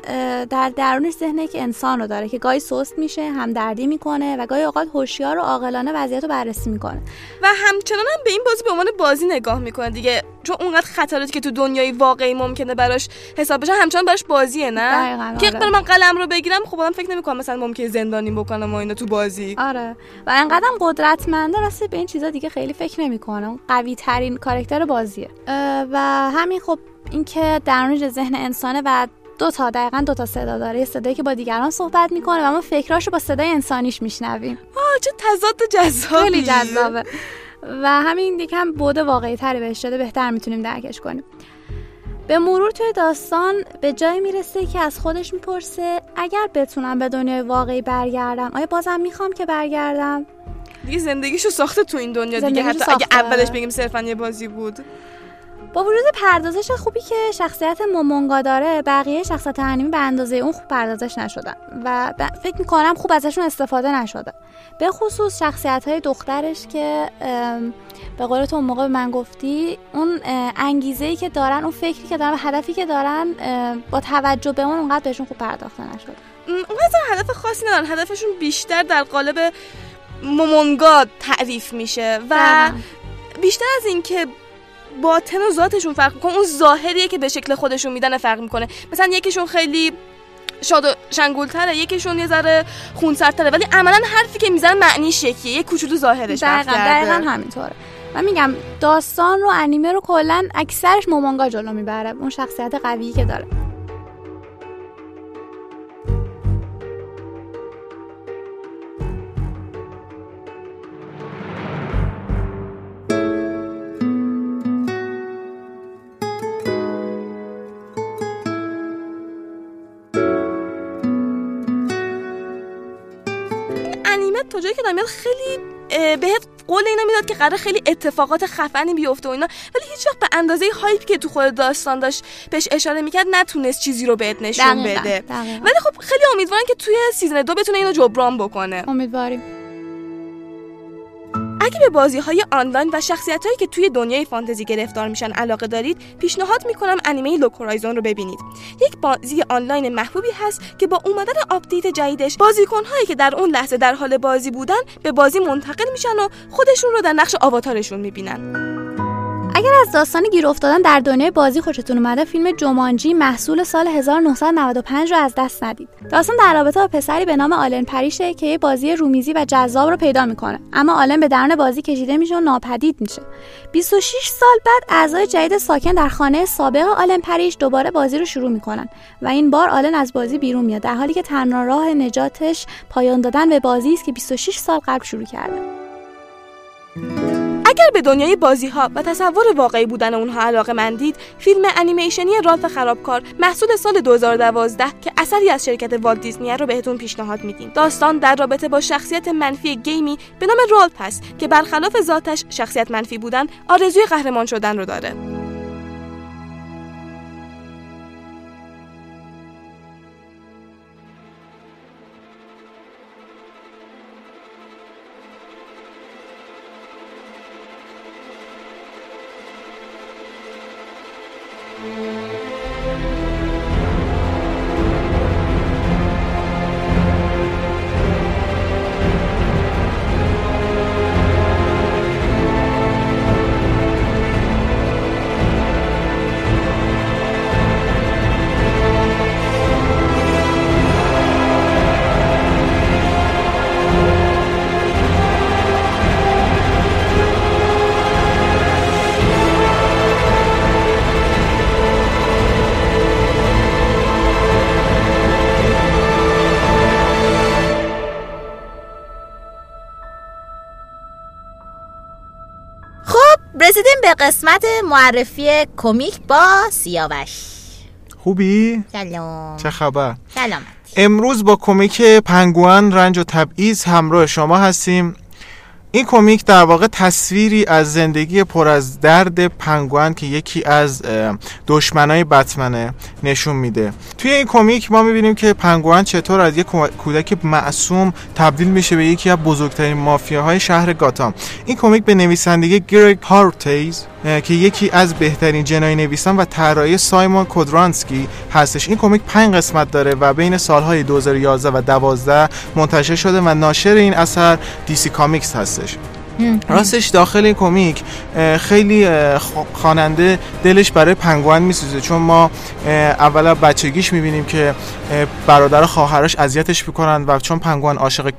در درونش ذهنه که انسان رو داره که گاهی سست میشه همدردی می‌کنه و گاهی اوقات هوشیار و عاقلانه وضعیت رو بررسی می‌کنه. و همچنان هم به این بازی به عنوان بازی نگاه می‌کنه دیگه. چون اونقدر خطراتی که تو دنیای واقعی ممکنه براش حساب بشه همچنان براش بازیه نه؟ که آره. من قلم رو بگیرم خب آدم فکر نمی‌کنم مثلا ممکنه زندانی بکنم و اینا تو بازی. آره. و انقدرم قدرتمنده راستی به این چیزا دیگه خیلی فکر نمی‌کنه اون قوی ترین کاراکتر بازیه. و همین خب اینکه درونش ذهن انسانه و دو تا دقیقا دو تا صدا داره. یه صدایی که با دیگران صحبت می‌کنه و ما فکراشو با صدای انسانیش میشنویم. آه چه تضاد جذابی خیلی جذابه. و همین یکم بود واقعی تری بهش شده بهتر می‌تونیم درکش کنیم. به مرور توی داستان به جایی می‌رسه که از خودش می‌پرسه اگر بتونم به دنیای واقعی برگردم آیا بازم می‌خوام که برگردم دیگه زندگیشو ساخته تو این دنیا دیگه حتی اگه. اولش بگیم صرفا یه بازی بود با وجود پردازش خوبی که شخصیت مومونگا داره بقیه شخصیت انیمه به اندازه اون خوب پردازش نشدن و فکر می‌کنم خوب ازشون استفاده نشده. به خصوص شخصیت های دخترش که به قول تو اون موقع به من گفتی اون انگیزه ای که دارن اون فکری که دارن و هدفی که دارن با توجه به اون اونقدر بهشون خوب پرداخته نشده. اونقدر هدف خاصی ندارن. هدفشون بیشتر در قالب مومونگا تعریف میشه و. بیشتر از این که باطن و ذاتشون فرق می‌کنه. اون ظاهریه که به شکل خودشون میدن فرق می‌کنه. مثلا یکیشون خیلی شاد و شنگولتره یکیشون یه ذره خونسردتره ولی عملا حرفی که می‌زنن معنیش یکیه. یه کوچولو ظاهرش فرق دقیقا. دقیقا همینطوره. و میگم داستان رو انیمه رو کلا اکثرش مومونگا جلو می‌بره. اون شخصیت قویی که داره. تا جایی که دارم خیلی بهت قول اینو می‌داد که قرار خیلی اتفاقات خفنی بیفته و اینا ولی هیچ وقت به اندازه hype که تو خود داستان داشت بهش اشاره می‌کرد نتونست چیزی رو بهت نشون دقیقاً، بده. دقیقاً. ولی خب خیلی امیدوارم که توی season دو بتونه اینو جبران بکنه. امیدواریم. اگه به بازی های آنلاین و شخصیت هایی که توی دنیای فانتزی گرفتار میشن علاقه دارید پیشنهاد می‌کنم انیمه Log Horizon رو ببینید. یک بازی آنلاین محبوبی هست که با اومدن آپدیت جدیدش بازیکن هایی که در اون لحظه در حال بازی بودن به بازی منتقل میشن و خودشون رو در نقش آواتارشون می‌بینن. اگر از داستان گیر افتادن در دنیای بازی خوشتون اومده فیلم جومانجی محصول سال 1995 رو از دست ندید. داستان در رابطه با پسری به نام آلن پریشه که یه بازی رومیزی و جذاب رو پیدا می‌کنه. اما آلن به درون بازی کشیده میشه و ناپدید میشه. 26 سال بعد اعضای جدید ساکن در خانه سابق آلن پریش دوباره بازی رو شروع می‌کنن و این بار آلن از بازی بیرون میاد در حالی که تنها راه نجاتش پایان دادن به بازی است که 26 سال قبل شروع کرده. اگر به دنیای بازی ها و تصور واقعی بودن اونها علاقه مندید فیلم انیمیشنی رالف خرابکار محصول سال 2012 که اثری از شرکت والت دیزنی رو بهتون پیشنهاد میدیم. داستان در رابطه با شخصیت منفی گیمی به نام رالف هست که برخلاف ذاتش شخصیت منفی بودن آرزوی قهرمان شدن رو داره. به قسمت معرفی کمیک با سیاوش خوبی؟ سلام چه خبر؟ سلامت امروز با کمیک پنگوان رنج و تبعیض همراه شما هستیم این کمیک در واقع تصویری از زندگی پر از درد پنگوان که یکی از دشمنای بتمنه نشون میده. توی این کمیک ما می‌بینیم که پنگوان چطور از یک کو- کودک معصوم تبدیل میشه به یکی از بزرگترین مافیاهای شهر گاتام. این کمیک به نویسندگی گرگ هرویتز که یکی از بهترین جنایی نویسان و طراحی سایمون کودرانسکی هستش. این کمیک پنج قسمت داره و بین سالهای 2011 و 12 منتشر شده و ناشر این اثر DC Comics هستش. راستش داخل این کمیک خیلی خواننده دلش برای پنگوئن میسوزه. چون ما اولا بچگیش می‌بینیم که برادر خواهرش اذیتش می‌کنن و چون پنگوئن عاشق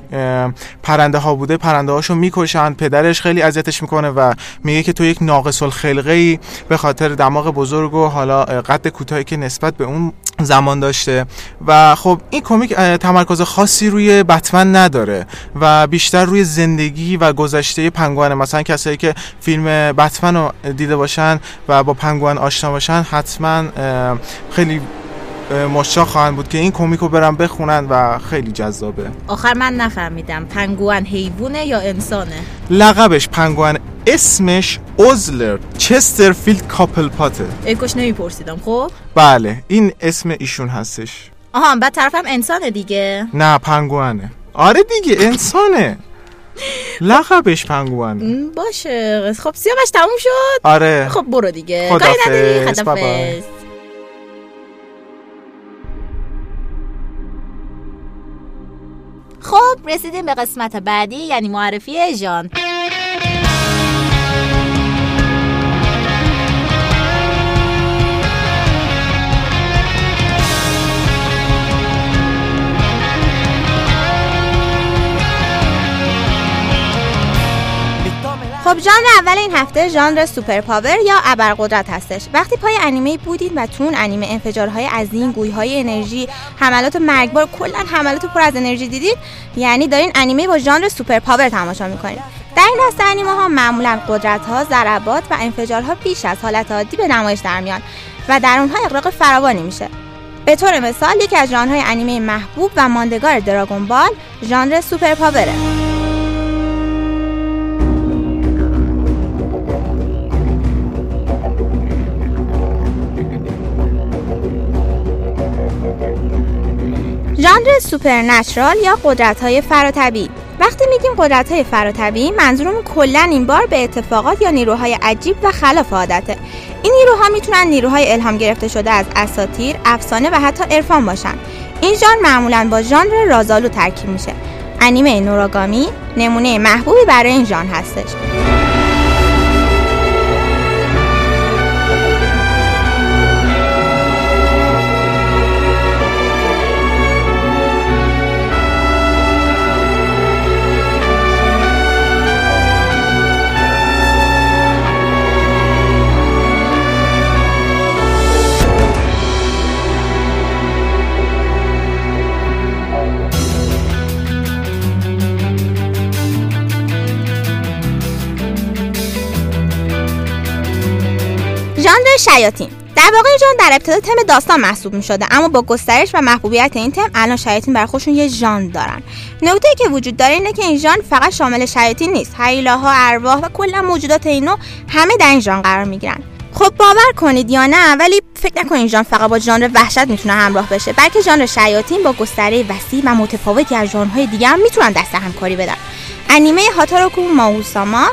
پرنده ها بوده پرنده هاشو می‌کشن. پدرش خیلی اذیتش می‌کنه و میگه که تو یک ناقص الخلقه ای به خاطر دماغ بزرگ و حالا قد کوتاهی که نسبت به اون زمان داشته. و خب این کمیک تمرکز خاصی روی بتمن نداره و بیشتر روی زندگی و گذشته پنگوانه. مثلا کسایی که فیلم بتمن رو دیده باشن و با پنگوان آشنا باشن حتما خیلی مشتاق خواهند بود که این کمیک رو برن بخونن و خیلی جذابه. آخر من نفهمیدم. پنگوان حیوونه یا انسانه؟ لقبش پنگوان اسمش اوزلر چسترفیلد کاپل پاته ای کاش نمیپرسیدم خب؟ بله این اسم ایشون هستش. آها بعد طرفم انسانه دیگه. نه پنگوانه. آره دیگه انسانه. لقبش پنگوانه م، باشه. خب سیاوش تموم شد. آره. خب برو دیگه. کاری نداری. خدافظ. خب رسیدیم به قسمت بعدی یعنی معرفی ژان خب ژانر اول این هفته ژانر سوپر پاور یا ابرقدرت هستش. وقتی پای انیمه بودید و تو اون انیمه انفجارهای عظیم گویهای انرژی حملات مرگبار کلا حملات پر از انرژی دیدید یعنی دارین انیمه با ژانر super power تماشا می‌کنید. در این دسته انیمه ها معمولا قدرت ها ضربات و انفجارها بیش از حالت عادی به نمایش در میان و در اونها اغراق فراوانی میشه. به طور مثال یکی از ژانرهای انیمه محبوب و ماندگار دراگون بال ژانر super power ه supernatural یا قدرت های فراطبیعی. وقتی میگیم قدرت های فراطبیعی منظورمون کلا این بار به اتفاقات یا نیروهای عجیب و خلاف عادته. این نیروها می‌تونن نیروهای الهام گرفته شده از اساطیر افسانه و حتی عرفان باشن. این ژانر معمولا با ژانر رازآلود ترکیب میشه. انیمه نوراگامی نمونه محبوبی برای این ژانر هستش. شیاطین. در واقع جان در ابتدا تم داستان محسوب می شده اما با گسترش و محبوبیت این تم الان شیاطین بر خودشون یه ژان دارن. نکته که وجود داره اینه که این ژان فقط شامل شیاطین نیست. هیلاها ارواح و کلا موجودات اینو همه در این ژان قرار می‌گیرن. خب باور کنید یا نه ولی فکر نکنید ژان فقط با ژانر وحشت می‌تونه همراه بشه بلکه ژانر شیاطین با گستره وسیع و متفاوتی از ژانرهای دیگه هم می‌تونن دست همکاری بدن. انیمه هاتاروکو ماوساما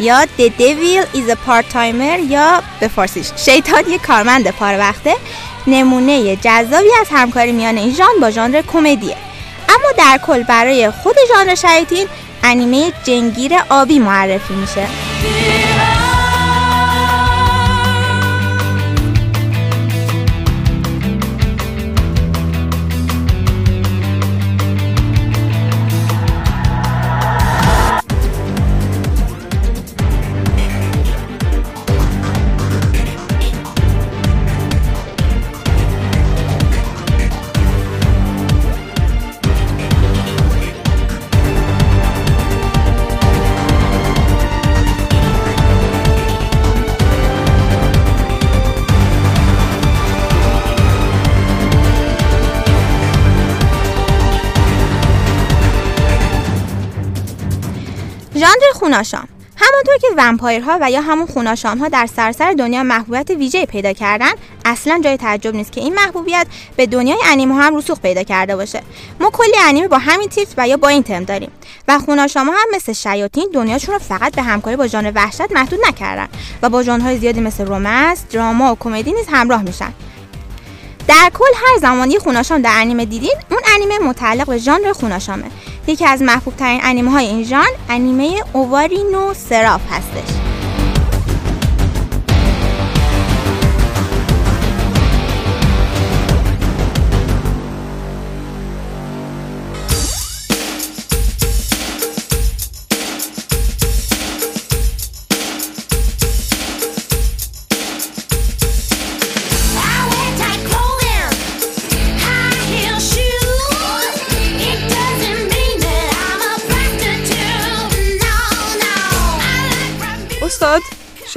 یا The Devil is a Part-Timer یا به فارسیش شیطان یک کارمند پار وقته نمونه جذابی از همکاری میان این ژانر با ژانر کمدیه. اما در کل برای خود ژانر شیاطین انیمه جنگیر آبی معرفی میشه. خوناشام. همانطور که ومپایرها و یا همون خوناشام ها در سراسر دنیا محبوبیت ویژه پیدا کردن اصلا جای تعجب نیست که این محبوبیت به دنیای انیمه هم رسوخ پیدا کرده باشه. ما کلی انیمه با همین تیتر و یا با این تم داریم و خوناشام هم مثل شیاطین دنیاشون رو فقط به همکاری با ژانر وحشت محدود نکردن و با ژانرهای زیادی مثل رومنس دراما و کمدی نیز همراه میشن. در کل هر زمانی خوناشام در انیمه دیدین اون انیمه متعلق به ژانر خوناشامه. یکی از محبوب ترین انیمه های این ژانر انیمه اووارینو سراف هستش.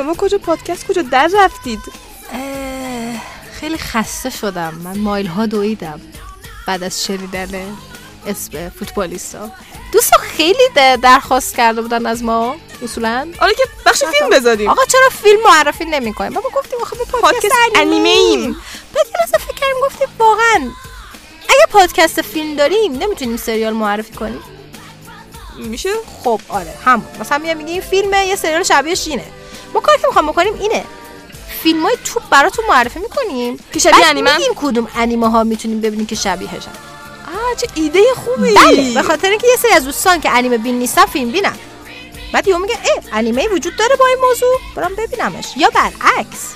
شما کجا پادکست کجا در رفتید خیلی خسته شدم. من مایل ها دویدم. بعد از شنیدن اسم فوتبالیستا. دوستا خیلی درخواست کرده بودن از ما اصولا. آره که بخش فیلم بذاریم. آقا چرا فیلم معرفی نمی‌کنیم؟ بابا گفتیم آخه ما پادکست پادکست انیمه انیمه ایم. بعد یه فکر کردیم گفتیم واقعا اگه پادکست فیلم داریم نمی‌تونیم سریال معرفی کنیم؟ میشه؟ خب آره همون. مثلا میگم میگه این فیلمه یه سریال شبیه شینه. ما کاری که می‌خوام بکنیم اینه. فیلم های توپ براتون معرفی می‌کنیم. که شبیه انیمه؟ میگیم کدوم انیمه ها می‌تونیم ببینیم که شبیهشن آه چه ایده خوبی. بله به خاطر اینکه یه سری از دوستان که انیمه بین نیستن فیلم بینن. بعد یهو میگه اه انیمه وجود داره با این موضوع برام ببینمش. یا برعکس.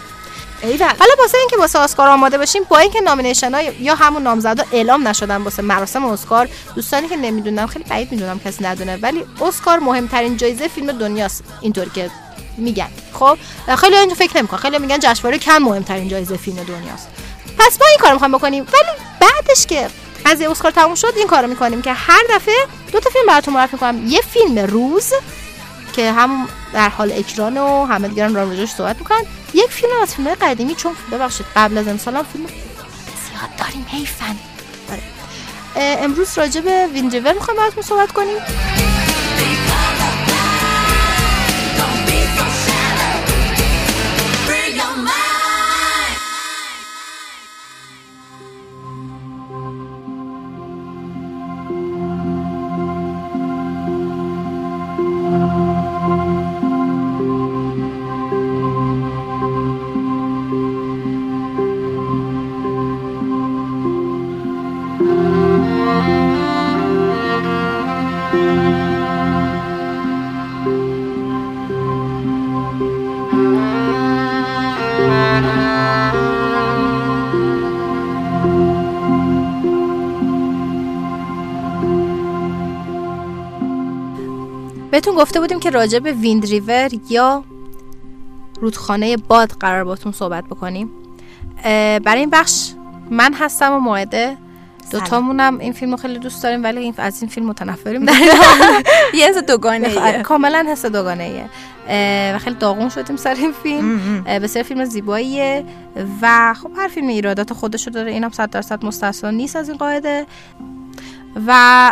ایول حالا واسه اینکه واسه اسکار آماده باشیم با اینکه نامینیشن ها یا همون نامزدا اعلام نشدن واسه مراسم اسکار دوستانی که نمی‌دونم خیلی بعید می‌دونم کسی ندونه ولی اسکار مهمترین جایزه فیلم دنیاست. اینطوری که میگن. خب خیلی اینجا فکر نمیکن خیلی میگن جشنواره کن مهمترین جایزه فیلم دنیاست. پس ما این کارو می‌خوایم بکنیم. ولی بعدش که از اسکار تموم شد این کارو می‌کنیم که هر دفعه دو تا فیلم براتون معرفی می‌کنم یه فیلم روز که هم در حال اکران و همه دیگران راجعش صحبت می‌کنن. یک فیلم از فیلم قدیمی چون ببخشید قبل از امسال هم فیلم زیاد داریم حیفن. آره. امروز راجع به وینجور می‌خوایم براتون صحبت کنیم. بهتون گفته بودیم که راجع به ویند ریور یا رودخانه باد قرار باتون صحبت بکنیم. برای این بخش من هستم و ماعده دوتامونم. این فیلم رو خیلی دوست داریم ولی این از این فیلم متنفریم. یه حس دوگانه کاملا حس دوگانه ایه و خیلی داغون شدیم سر این فیلم. بسیار فیلم زیباییه. و خب هر فیلم ایرادات خودشو داره. اینم صد درصد مستثنا نیست از این قاعده. و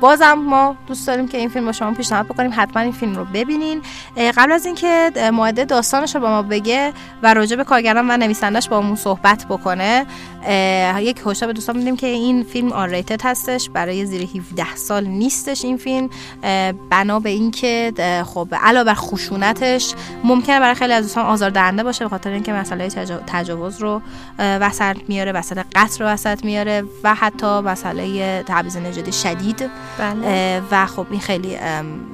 بازم ما دوست داریم که این فیلم رو شما پیشنهاد بکنیم حتما این فیلم رو ببینین. قبل از اینکه اه، ماعده داستانش رو با ما بگه و راجع به کارگران و نویسندش با صحبت بکنه یک هشدار به دوستان میدیم که این فیلم ریتد هستش. برای زیر 17 سال نیستش این فیلم. بنا به اینکه خب علاوه بر خشونتش ممکنه برای خیلی از دوستان آزاردهنده باشه به خاطر اینکه مسئله تجا- تجاوز رو وسط میاره مسئله قتل رو وسط میاره و حتی مسئله تبعیض نژادی شدید. بله. و خب این خیلی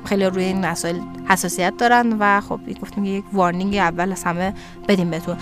خیلی روی این مسائل حساسیت دارن و خب گفتیم یک وارنینگ اول از همه بدیم بهتون.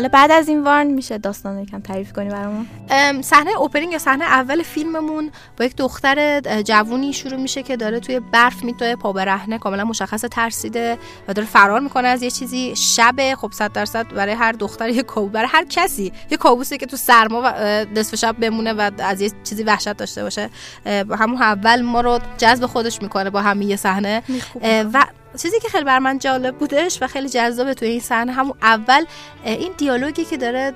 حالا بعد از این وارن میشه داستان رو یکم تعریف کنی برامون؟ ام، صحنه اوپنینگ یا صحنه اول فیلممون با یک دختر جوونی شروع میشه که داره توی برف میدوه پا برهنه کاملا مشخص ترسیده و داره فرار می‌کنه از یه چیزی شب خب صد درصد برای هر دختر یه کابوس برای هر کسی یه کابوسی که تو سرما و نصف شب بمونه و از یه چیزی وحشت داشته باشه. همون اول ما رو جذب خودش می‌کنه با همین یه صحنه. و چیزی که خیلی بر من جالب بودش و خیلی جذابه توی این صحنه همون اول این دیالوگی که داره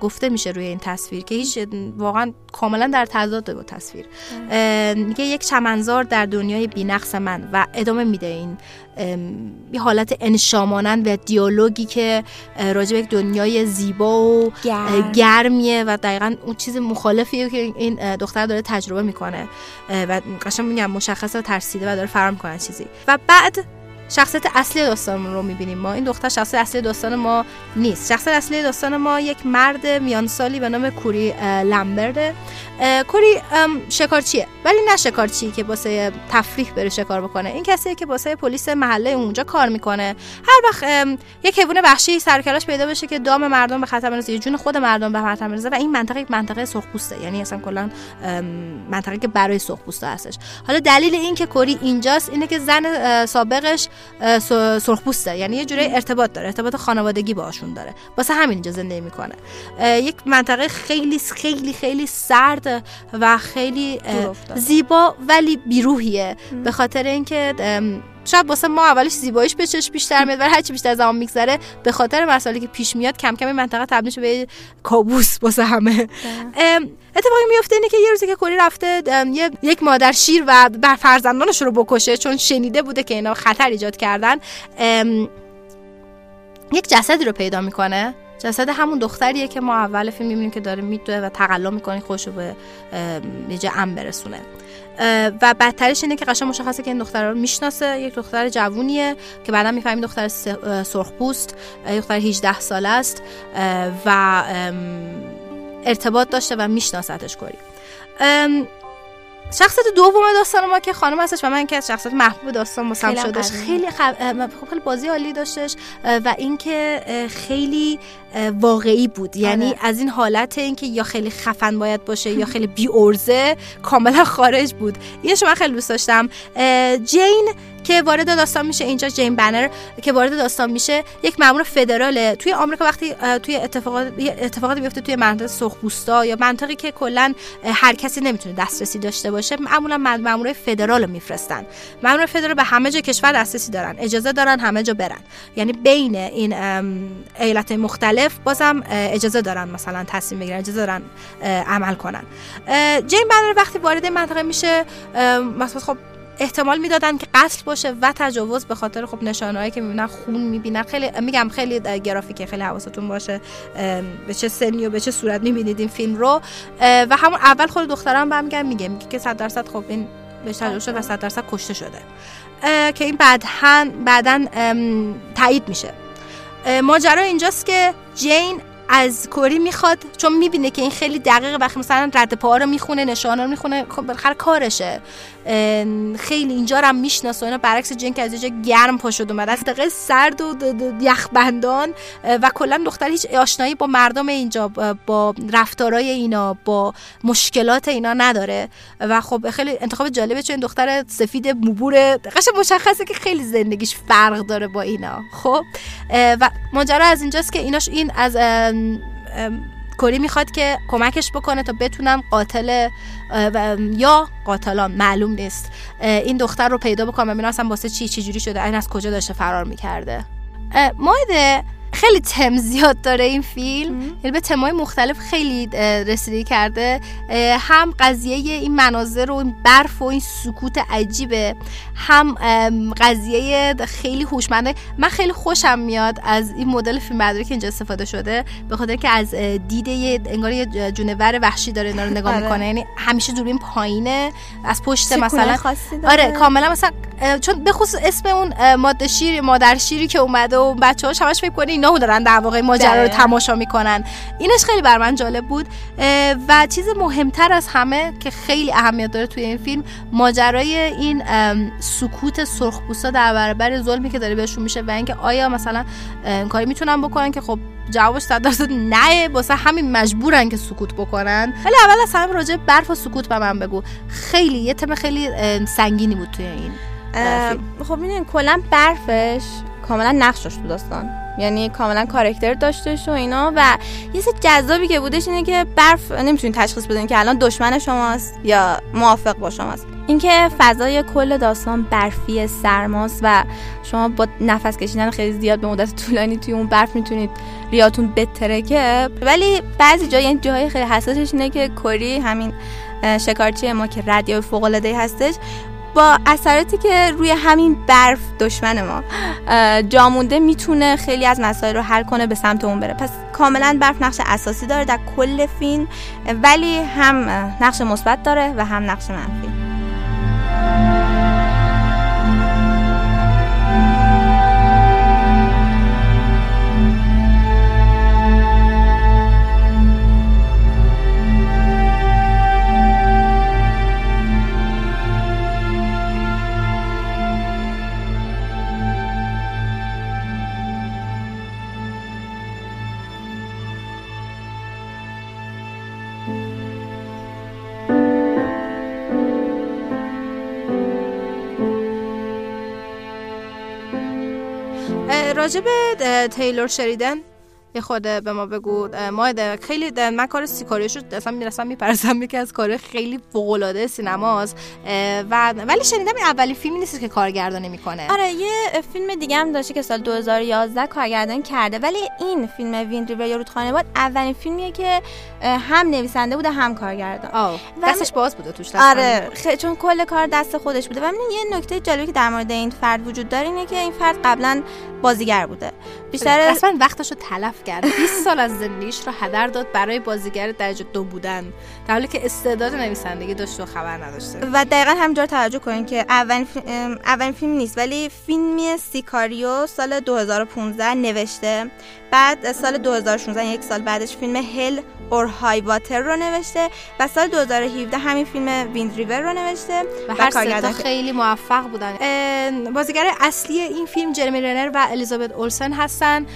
گفته میشه روی این تصویر که هیچ واقعا کاملا در تضاد با تصویر. میگه یک چمنزار در دنیای بینقص من و ادامه میده این یه حالت انشامانند و دیالوگی که راجع به یک دنیای زیبا و اه، گرمیه و دقیقا اون چیز مخالفیه که این دختر داره تجربه می‌کنه. و قشنگ میگم مشخص و ترسیده و داره فرار می‌کنه از چیزی. و بعد شخصیت اصلی داستانمون رو می‌بینیم ما. این دختر شخصیت اصلی داستان ما نیست. شخصیت اصلی داستان ما یک مرد میانسالی به نام کوری لمبرده. ام، شکارچیه. ولی نه شکارچی که واسه تفریح بره شکار بکنه. این کسیه که واسه پلیس محله اونجا کار می‌کنه. هر وقت یک حیوان وحشی سرکلاش پیدا بشه که دام مردم به خطر یا جون خود مردم به خطر بندازه و این منطقه یک منطقه سرخپوسته. یعنی اصلا کلا منطقه که برای سرخپوستا هستش. حالا دلیل این که کوری اینجاست اینه که زن سابقش سرخپوسته. یعنی یه جوری ارتباط داره ارتباط خانوادگی باشون داره. واسه همین اینجا زندگی می‌کنه. یک منطقه خیلی خیلی خیلی سرد و خیلی. زیبا ولی بیروحیه. به خاطر اینکه شاید واسه ما اولش زیباییش به چشم بیشتر میاد ولی هرچی بیشتر زمان میگذره به خاطر مسائلی که پیش میاد کم کم این منطقه تبدیل به کابوس واسه همه. ام، اتفاقی میفته اینه که یه روزی که کوری رفته یک مادر شیر و بر فرزندانش رو بکشه چون شنیده بوده که اینا خطر ایجاد کردن. یک جسدی رو پیدا می‌کنه. جسد همون دختریه که ما اول فیلم می‌بینیم که داره میدوه و تقلا می‌کنه خودش رو به یه ام برسونه. و بدترش اینه که قشنگ مشخصه که این دختر رو می‌شناسه. یک دختر جوونیه که بعدا می‌فهمیم دختر سرخپوست دختر 18 ساله است و ارتباط داشته و میشناستش کوری ام، شخصیت دوم داستان ما که خانم هستش و من که از شخصیت محبوب داستان هم شدش. خیلی خب خیلی بازی عالی داشتش و اینکه خیلی واقعی بود. یعنی آره. از این حالت اینکه یا خیلی خفن باید باشه یا خیلی بی ارزه کاملا خارج بود. اینش من خیلی دوست داشتم. جین که وارد داستان میشه اینجا جین بنر که وارد داستان میشه یک مامور فدراله توی آمریکا وقتی توی اتفاقات یه اتفاقاتی بیفته توی منطقه سرخپوستا یا منطقی که کلا هر کسی نمی‌تونه دسترسی داشته باشه معمولا مامورای فدرال رو میفرستن. مامور فدرال به همه جا کشور دسترسی دارن اجازه دارن همه جا برن. یعنی بین این ایالت مختلف بازم اه، اجازه دارن مثلا تصمیم بگیرن اجازه دارن عمل کنن. اه، جین بنر وقتی وارد منطقه میشه مثلا خب احتمال می‌دادن که قتل باشه و تجاوز به خاطر خب نشانهایی که می‌بینن خون می‌بینن. خیلی میگم خیلی گرافیکه خیلی حواستون باشه. به چه سنی و به چه صورت می‌بینید این فیلم رو. و همون اول خود دخترم برمیگرد میگه میگه که 100 درصد خب این به تجاوز شده و 100 درصد کشته شده. که این بعدن بعدن تایید میشه. ماجرا اینجاست که جین از کوری می‌خواد چون می‌بینه که این خیلی دقیقه وقتی مثلا رد پاها رو می‌خونه نشانه رو می‌خونه خب بالاخره کارشه. خیلی اینجا رو هم می‌شناسه. اینا برعکس جین که از یه جا گرم پا شد اومده از دقیقه سرد و یخبندان و کلا دختر هیچ آشنایی با مردم اینجا با- رفتارای اینا با مشکلات اینا نداره. و خب خیلی انتخاب جالبه چون دختر سفید موبور قشنگ مشخصه که خیلی زندگیش فرق داره با اینا. خب و ماجرا از اینجاست که ایناش این از کوری می‌خواد که کمکش بکنه تا بتونن قاتل و- یا قاتلان معلوم نیست. این دختر رو پیدا بکنم ببینم اصلا واسه چی چی جوری شده این از کجا داشته فرار می‌کرده. مایده خیلی تم زیاد داره این فیلم. یعنی به تمای مختلف خیلی رسیدگی کرده. هم قضیه این مناظر و این برف و این سکوت عجیبه. هم قضیه خیلی هوشمنده. من خیلی خوشم میاد از این مدل فیلم برداری که اینجا استفاده شده. به خاطر که از دید انگار یه جونور وحشی داره اینا رو نگاه آره. می‌کنه. یعنی همیشه دوربین پایینه. از پشت مثلا. آره کاملا مثلا چون به خصوص اسم اون ماده شیر مادر شیری که اومده و بچه هاش همش فکر اینا دارن در واقع ماجرا رو دقیقاً. تماشا می‌کنن. اینش خیلی بر من جالب بود. و چیز مهمتر از همه که خیلی اهمیت داره توی این فیلم ماجرای این سکوت سرخپوستا در برابر ظلمی که داره بهشون میشه و اینکه آیا مثلا کاری می‌تونن بکنن که خب جوابش صد درصد نه واسه همین مجبورن که سکوت بکنن. ولی اول از همه راجع به برف و سکوت به من بگو. خیلی یه تم خیلی سنگینی بود توی این. خب می‌دونین کلا برفش کاملا نقش داشت تو داستان. یعنی کاملا کارکتر داشتش و اینا و یه چیز جذابی که بودش اینه که برف نمی‌تونین تشخیص بدین که الان دشمن شماست یا موافق با شماست. اینکه فضای کل داستان برفی سرماست و شما با نفس کشیدن خیلی زیاد به مدت طولانی توی اون برف می‌تونید ریاتون بترکه ولی بعضی جا یعنی جاهای خیلی حساسش اینه که کری همین شکارچی ما که ردیای فوق العاده هستش با اثراتی که روی همین برف دشمن ما اه، جا مونده می‌تونه خیلی از مسائل رو حل کنه به سمت اون بره. پس کاملا برف نقش اساسی داره در کل فیلم ولی هم نقش مثبت داره و هم نقش منفی. اه، تیلور شریدن. یه خود به ما بگو اه، ماهده خیلی ده- من کار سیکاریوشو اصلا می‌رسم می‌پرسم که از کار خیلی فوق العاده سینماست. اه، و ولی شنیدم این اولین فیلمی نیست که کارگردانی می‌کنه. آره یه فیلم دیگه هم داشته که سال 2011 کارگردانی کرده ولی این فیلم وین ریور یا رودخانه باد اولین فیلمیه که هم نویسنده بوده هم کارگردان. آه و دستش باز بوده توش دست آره خ... چون کل کار دست خودش بوده. و یه نکته جالبی که در مورد این فرد وجود داره اینه که این فرد قبلا بازیگر بوده. بیشتر اصلا وقتش رو تلف کرد. 20 سال از زندگیش رو هدر داد برای بازیگر درجه دو بودن. در حالی که استعداد نویسندگی داشت و خبر نداشته. و دقیقا همجور توجه کنین که اولین فی- ام، اولین فیلم نیست ولی فیلمی سیکاریو سال 2015 نوشته. بعد سال 2016 یک سال بعدش فیلم هل اور های واتر رو نوشته و سال 2017 همین فیلم ویند ریور رو نوشته. و هر سه. خیلی موفق بودن. بازیگر اصلی این فیلم جرمی رنر و الیزابت اولسن هستن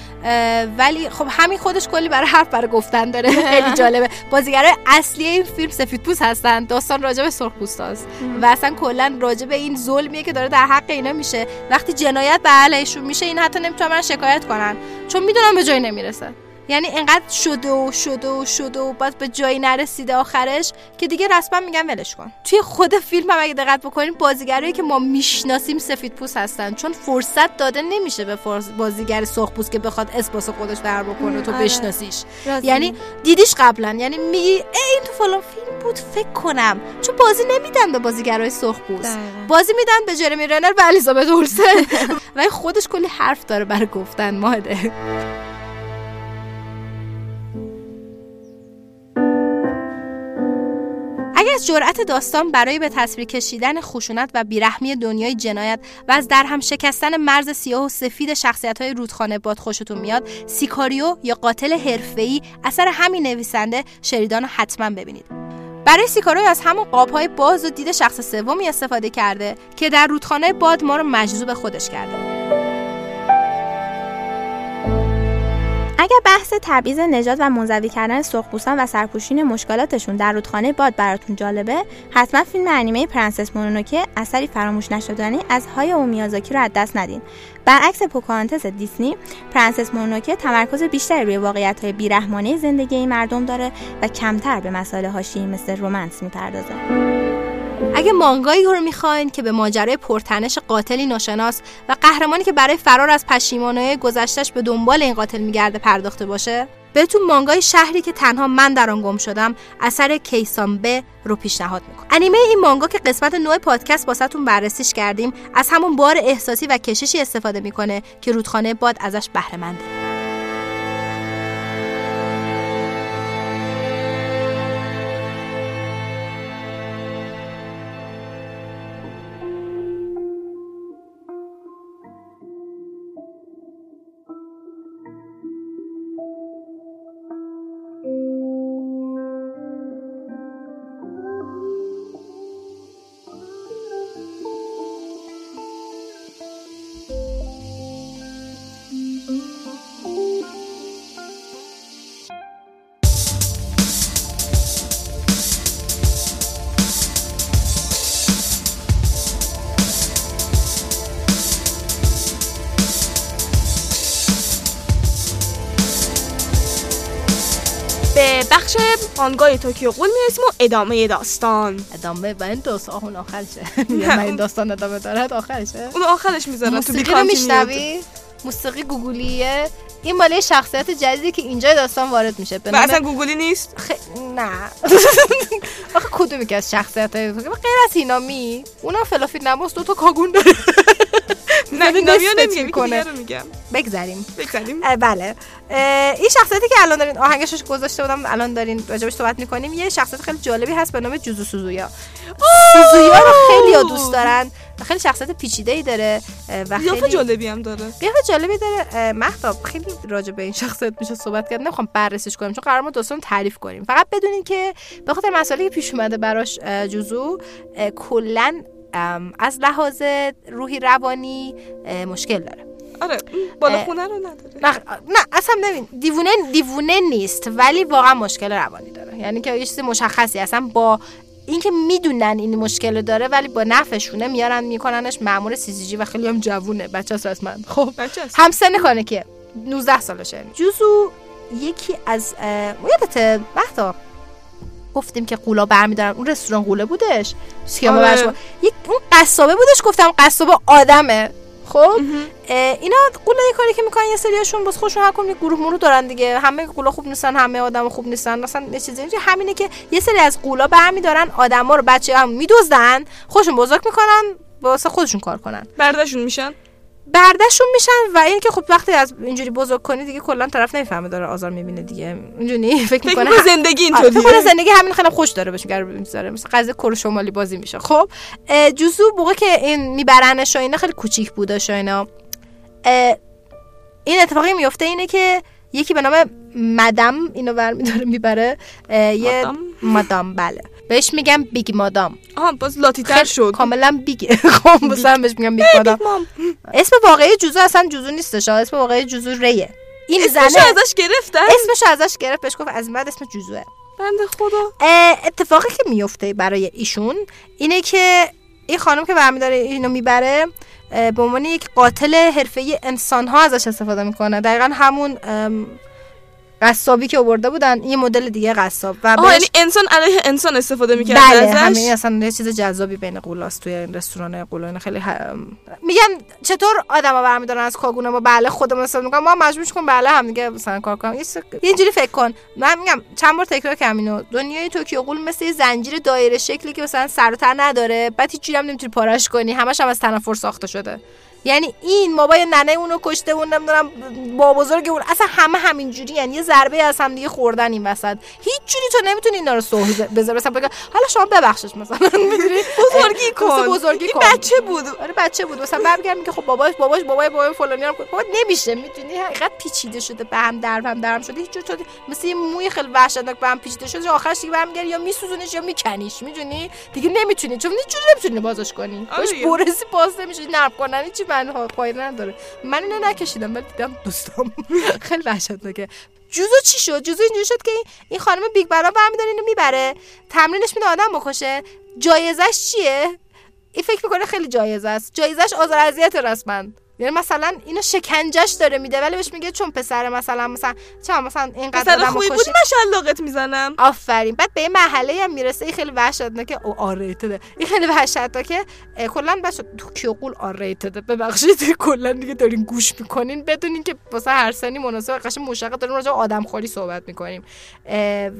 ولی خب همین خودش کلی برای حرف برای گفتن داره. خیلی جالبه. بازیگر اصلی این فیلم سفیدپوست هستن. داستان راجع به سرخپوستاست و اصلا کلا راجع به این ظلمیه که داره در حق اینا میشه. وقتی جنایت به علیشون میشه این حتی نمی‌تونن شکایت کنن. چون می‌دونن به جایی نمی‌رسه. یعنی انقدر شده و شده و شده و باز به جایی نرسیده آخرش که دیگه رسما میگن ولش کن. توی خود فیلم هم اگه دقت بکنین بازیگرایی که ما می‌شناسیم سفید پوست هستن. چون فرصت داده نمیشه به بازیگر سرخ پوست که بخواد اسپاس خودش در بکنه تو آره. بشناسیش. یعنی دیدیش قبلا. یعنی میگی ای این تو فلان فیلم بود فکر کنم. چون بازی نمیدن به بازیگرای سرخ پوست. بازی میدن به جرمی رنر و الیزابت اولسن و خودش کلی حرف داره برای گفتن ماده از جرأت داستان برای به تصویر کشیدن خشونت و بیرحمی دنیای جنایت و از در هم شکستن مرز سیاه و سفید شخصیت های رودخانه باد خوشتون میاد سیکاریو یا قاتل حرفه‌ای اثر همین نویسنده شریدان حتما ببینید. برای سیکاریو از همون قابهای باز و دید شخص سومی استفاده کرده که در رودخانه باد ما رو مجذوب خودش کرده. اگر بحث تبعیض نژاد و منزوی کردن سرخپوستان و سرپوشین مشکلاتشون در رودخانه باد براتون جالبه حتما فیلم انیمه پرنسس مونونوکه اثری فراموش نشدنی از هایائو میازاکی رو از دست ندین. برعکس پوکاهانتس دیزنی پرنسس مونونوکه تمرکز بیشتری روی واقعیت های بیرحمانه زندگی مردم داره و کمتر به مسائل حاشیه‌ای مثل romance می‌پردازه. اگه مانگایی رو می‌خواین که به ماجرای پرتنش قاتلی ناشناس و قهرمانی که برای فرار از پشیمانی‌های گذشتش به دنبال این قاتل میگرده پرداخته باشه بهتون مانگای شهری که تنها من در آن گم شدم اثر کیسانبه رو پیشنهاد می‌کنم. انیمه این مانگا که قسمت نوع پادکست واسهتون بررسیش کردیم از همون بار احساسی و کششی استفاده می‌کنه که رودخانه باد ازش بهره منده بخش مانگای توکیو قول می‌رسیم و ادامه داستان. ادامه و این داستان اون آخرشه. میگم من این داستان ادامه دارد آخرشه. اون آخرش می‌ذارن تو موسیقی رو میشنوی؟ موسیقی گوگلیه این ماله شخصیت جدیدی که اینجا داستان وارد میشه. به اصلا گوگلی نیست؟ خ... نه. آخه کدومی که از شخصیت غیر از هینامی. اونم فلافی نماز دو تا کاگون داره نه می‌کنه. می‌کنه رو میگم. بگذریم. بگذاریم اه، بله. این شخصیتی که الان دارین آهنگش رو گذاشته بودم الان دارین راجبش صحبت می‌کنیم یه شخصیت خیلی جالبی هست به نام جوزو سوزویا. سوزویا رو خیلی دوست دارن خیلی شخصیت پیچیده ای داره و خیلی جالبی هم داره. قیافه جالبی داره. مهتاب خیلی راجع به این شخصیت میشه صحبت کرد. نمی‌خوام بررسیش کنیم چون قرار ما داستان تعریف کنیم. فقط بدونین که به خاطر مسائلی که پیش اومده براش جوزو کلا از لحاظ روحی روانی مشکل داره. آره بالا خونه رو نداره. نه نه اصلا ببین دیوونه دیوونه نیست ولی واقعا مشکل روانی داره. یعنی که یه چیز مشخصی اصلا با اینکه می‌دونن این مشکل رو داره ولی با نفشونه میارن میکننش مامور سی سی جی و خیلی هم جوونه. بچه هست رسما خب بچه هست همسن کنه که 19 سالشه. جوزو یکی از اه، یادته وقتا گفتیم که قولا برمیدارن. اون رستوران قوله بودش. سیامه آره. یک اون قصابه بودش گفتم قصابه آدمه. خب؟ اینا قولا یه کاری که می‌کنن یه سریاشون باز خوشون هر کدوم یه گروه مرو دارن دیگه. همه قولا خوب نیستن همه آدم خوب نیستن. مثلا یه چیزی اینجوری همینه که یه سری از قولا برمیدارن آدما رو بچه هم میدزدن خودشون بزرگ می‌کنن واسه خودشون کار کنن. برداشون میشن. بردشون میشن و اینکه خب وقتی از اینجوری بزرگ کنی دیگه کلا طرف نمی‌فهمه داره آزار می‌بینه دیگه. اینجوری فکر فکر می‌کنه می‌کنه زندگی آره، فکر اینطوریه زندگی همین خیلی خوش داره بهش می‌ذاره. مثل قضیه کره شمالی بازی میشه. خب اه، جوزو موقع که این میبرنش و اینا خیلی کوچیک بودش و اینا این اتفاقی میفته اینه که یکی به نام Madam اینو برمیداره می‌بره یه؟ Madam بله. بهش میگم Big Madam. آها باز لاتی تر خیلی شد. کاملا Big خب مثلا بهش میگم Big Madam. اسم واقعی جوزو اصلا جوزو نیستش. اسم واقعی جوزو ریه. این اسمشو زنه ازش گرفتن اسمش ازش گرفت بهش گفت از بعد اسم جوزوه. بنده خدا. اتفاقی که میفته برای ایشون اینه که این خانم که برمیداره اینو می‌بره به عنوان یک قاتل حرفه‌ای انسان ها ازش استفاده می‌کنه. دقیقا همون قصابی که آورده بودن یه مدل دیگه قصاب. و آها بهش یعنی انسان علیه انسان استفاده می‌کرد بله ازش؟ همین اصلا یه چیز جذابی بین قولاست توی این رستوران قولا اینا خیلی ه... میگن چطور آدما برمیدارن از کاگونه؟ ما بله خودمون استفاده می‌کنم. ما مجبور کنیم بله هم دیگه مثلا کار کنم اینجوری فکر کن. من میگم چند بار تکرار کردم اینو. دنیای توکیو قول مثل یه زنجیر دایره شکلی که مثلا سر و نداره. بعد هیچ جوری هم نمی‌تونی پارش کنی. همش هم از تنفر ساخته شده. یعنی این مابای ننه اونو کشته اون نمی‌دونم با بزرگ اون اصلا همه همینجوری یعنی یه ضربه از هم دیگه خوردن این وسط. هیچ جوری تو نمی‌تونی اینا رو صلح بذار مثلا بگه حالا شما ببخشش مثلا می‌دونی؟ بزرگی کن. بزرگی کن. بچه بود. آره بچه بود. مثلا برمیگردم که خب باباش باباش بابای بابای فلانی هم بابا نمیشه می‌دونی؟ حقیقت پیچیده شده به هم در هم درم شده. هیچ جور مثل یه موی خیلی وحشتناک به هم پیچیده شده آخرش دیگه برمیگردی یا میسوزونش یا میکنیش می‌دونی؟ دیگه نمی‌تونی چون هیچ جوری نمی‌تونی بازش کنی. آره باش. برسی باز نمیشه نرم کنن هیچی من فایده نداره. من اینو نکشیدم ولی دیدم دوستام. خیلی وحشتناکه. جوزو چی شد؟ جوزو اینجوری شد که این- این خانم Big برا برمیداره اینو می‌بره. تمرینش میده آدم بکشه. جایزش چیه؟ این فکر می‌کنه خیلی جایزه است. جایزش آزار اذیت رسما. یعنی مثلا اینو شکنجش داره میده ولی بهش میگه چون پسر مثلا مثلا چرا مثلا اینقدر پسر آدم خوبی بود شلاقت می‌زنم. آفرین. بعد به این مرحله هم می‌رسه این خیلی وحشتناکه. او R-rated ه این خیلی وحشتناکه. کلا بچه توکیو غول R-rated ه ببخشید. کلا دیگه دارین گوش می‌کنین. بدونین که واسه هر سنی مناسب قشنگ مشقت داریم راجع به آدم خوری صحبت می‌کنیم.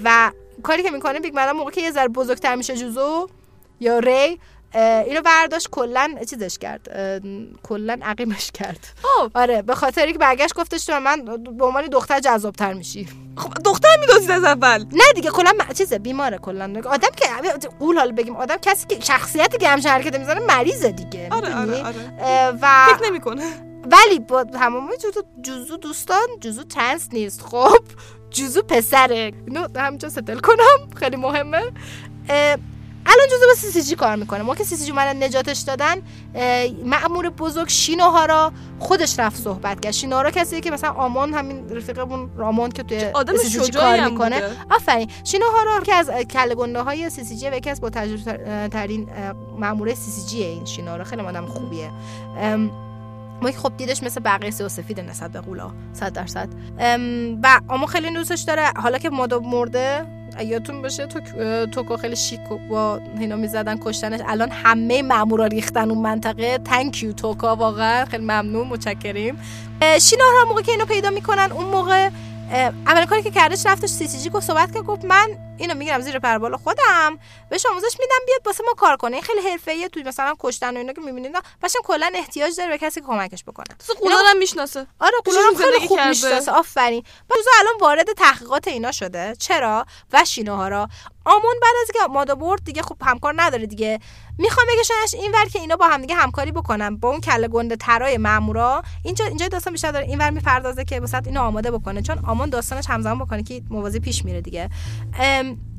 و کاری که می‌کنه Big Madam موقع که یه ذره بزرگتر میشه جوزو یا ری اینو برداشت کلا چیزش کرد کلا عقیمش کرد. خب. آره به خاطری که برگشت گفتش تو من به عنوان دختر جذابتر میشی. خب دختر میدازید از اول. نه دیگه کلا م- چیزه بیماره کلا. آدم که قول حالا بگیم آدم کسی که شخصیتی که همچین حرکت می‌زنه مریضه دیگه. آره؟ آره آره. و فکر نمی‌کنه. ولی با تمام جوزو جوزو دوستان جوزو trans نیست. خب جوزو پسره. اینو همینجا settle کنم. خیلی مهمه. الان جوزو با CCG کار می‌کنه. ما که CCG من نجاتش دادن اه، مأمور بزرگ شینوهارا خودش رفت صحبت کرد. شینوهارا کسیه که مثلا آمون همین رفیقمون آمون که توی آدم CCG شجاعی کار می‌کنه. آفرین. شینوهارا که از کله های CCG و یکی از با تجربه تر- ترین ماموره CCG این شینوهارا خیلی آدم خوبیه. ما خب دیدش مثل بقیه سیاه سفید نسبت به قولا صد درصد. و اما خیلی دوستش داره. حالا که مادا مرده یادتون باشه تو توکیو خیلی شیک با اینا می‌زدن کشتنش. الان همه مامورا ریختن اون منطقه. thank you توکا واقعا. خیلی ممنون متشکریم. اه، شینوهارا موقع که اینو پیدا می‌کنن اون موقع اولین کاری که کردش رفتش سی سی جی گفت صحبت کرد گفت من اینو می‌گیرم زیر پروبال خودم. بهش آموزش میدم بیاد واسه ما کار کنه. این خیلی حرفه‌ایه تو مثلا کشتن و اینا که می‌بینید بچه‌م کلا احتیاج داره به کسی که کمکش بکنه. تو قولان هم می‌شناسه. آره پیششون قولارم خیلی خوب. می‌شناسه. آفرین. بعد الان وارد تحقیقات اینا شده. چرا؟ و شینوهارا آمون بعد از که مادا برد دیگه خب همکار نداره دیگه. می‌خوام بگشنش این ور که اینا با هم دیگه همکاری بکنن. با اون کله گنده ترای مامورا. اینجا اینجا داستان بیشتر داره. این ور می‌پردازه که مثلا اینو آماده بکنه. چون آمون داستانش همزمان بکنه که موازی پیش میره دیگه.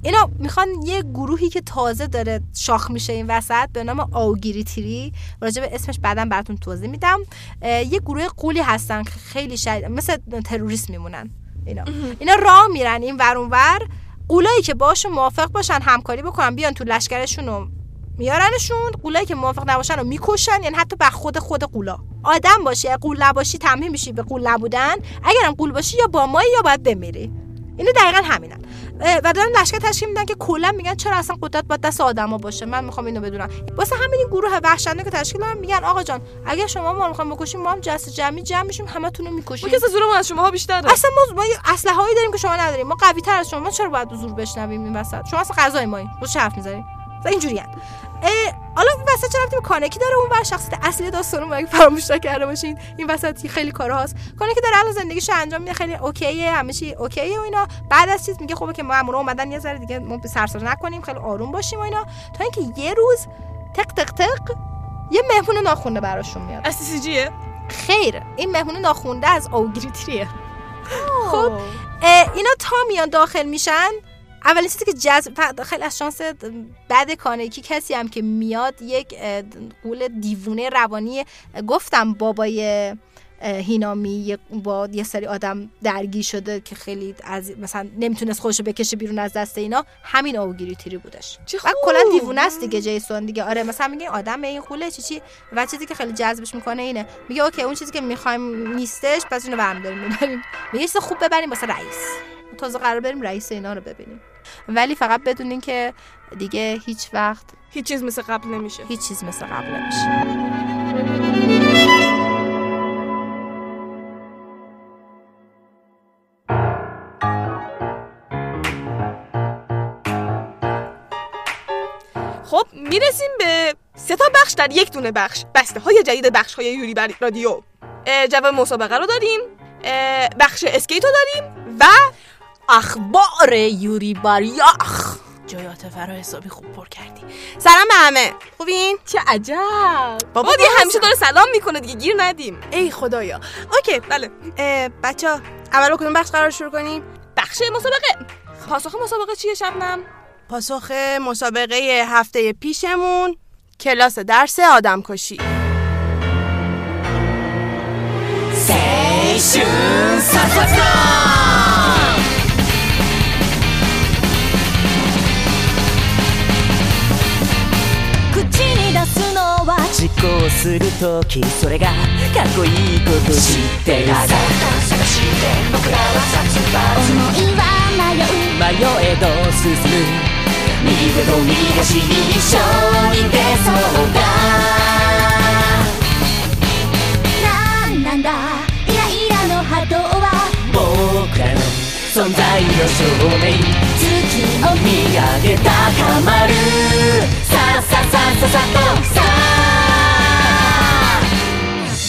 اینا می‌خوان یه گروهی که تازه داره شاخ میشه این وسط به نام آوگیری تری. راجع به اسمش بعدا براتون توضیح میدم. یه گروه قولی هستن خیلی شد... مثل تروریست میمونن. اینا. اینا راه میرن این ور اون ور. قولایی که باشون موافق باشن همکاری بکنن بیان تو لشکرشون میارنشون. قولایی که موافق نباشن رو می‌کشن. یعنی حتی بر خود خود قولا. آدم باشی قول نباشی تمرین میشی به قول نبودن. اگرم قول باشی یا با مایی یا باید بمیری. اینو دقیقا همینن و دارن لشکر تشکیل میدن که کلا میگن چرا اصلا قدرت باید دست آدما باشه. من می‌خوام اینو بدونم. واسه همین این گروه وحشتناک که تشکیل دادن میگن آقا جان اگر شما ما رو می‌خوایم بکشیم ما هم جست جمعی جمع میشیم همتون رو ما می‌کشیم کسی زورمون از شماها بیشتره اصلا ما ما اسلحه هایی داریم که شما نداریم. ما قوی تر از شما. ما چرا باید زور بشنویم این وسط؟ شما اصلا غذای مایی با چه حرف می‌زنیم؟ اینجوری حالا این وسط چرا ربطی به کانکی داره اون بر شخصیت اصلی داستان رو اگه فراموش نکرده باشین؟ این وسط خیلی کارهاست. کانکی داره الان زندگیشو انجام میده خیلی اوکیه همه چی اوکیه و اینا. بعد از چیز میگه خب که مامورا اومدن یه ذره دیگه ما سرسره نکنیم خیلی آروم باشیم و اینا. تا اینکه یه روز تق تق تق یه مهمون ناخونده براشون میاد. از سی جیه خیر این مهمون ناخونده از اوگریتریه خب اینا تا میان داخل میشن اولین چیزی که جذب خیلی از شانس بد کانکی کسی هم که میاد یک قول دیوونه روانی گفتم بابای هینامی با یه سری آدم درگیر شده که خیلی از مثلا نمی‌تونست خودشو بکشه بیرون از دست اینا همین آوگیری تیری بودش. و. کلا دیوونه است دیگه جیسون دیگه. آره مثلا میگه آدم این خوله چی چی؟ و چیزی که خیلی جذبش می‌کنه اینه. میگه اوکی اون چیزی که می‌خوایم نیستش پس اینو برمیداریم می‌بریم. میگه خوب ببریم واسه رئیس. تازه قرار بریم رئیس اینا رو ببینیم. ولی فقط بدونین که دیگه هیچ وقت هیچ چیز مثل قبل نمیشه. هیچ چیز مثل قبل نمیشه. خب می‌رسیم به سه تا بخش در یک دونه بخش. بسته های جدید بخش های یوری بر رادیو. جواب مسابقه رو داریم. بخش اسکیت رو داریم و اخبار یوری باریکلا جای عاطفه رو حسابی خوب پر کردی. سلام به همه. خوبین؟ چه عجب. بابا دیگه همیشه داره سلام می‌کنه دیگه گیر ندیم. ای خدایا. okay بله. بچه ها اول کدوم بخش قرار شروع کنیم؟ بخش مسابقه. پاسخ مسابقه چیه شبنم؟ پاسخ مسابقه هفته پیشمون کلاس درس آدم کشی 口行する。ときそれがかっこいいこと知ってるさ探して僕らは殺伐思いは迷う迷えど進む右手と右足に一緒に出そうだなんなんだイライラの波動は僕らの存在の証明月を見上げ高まるさあさあさあさあさあとさあ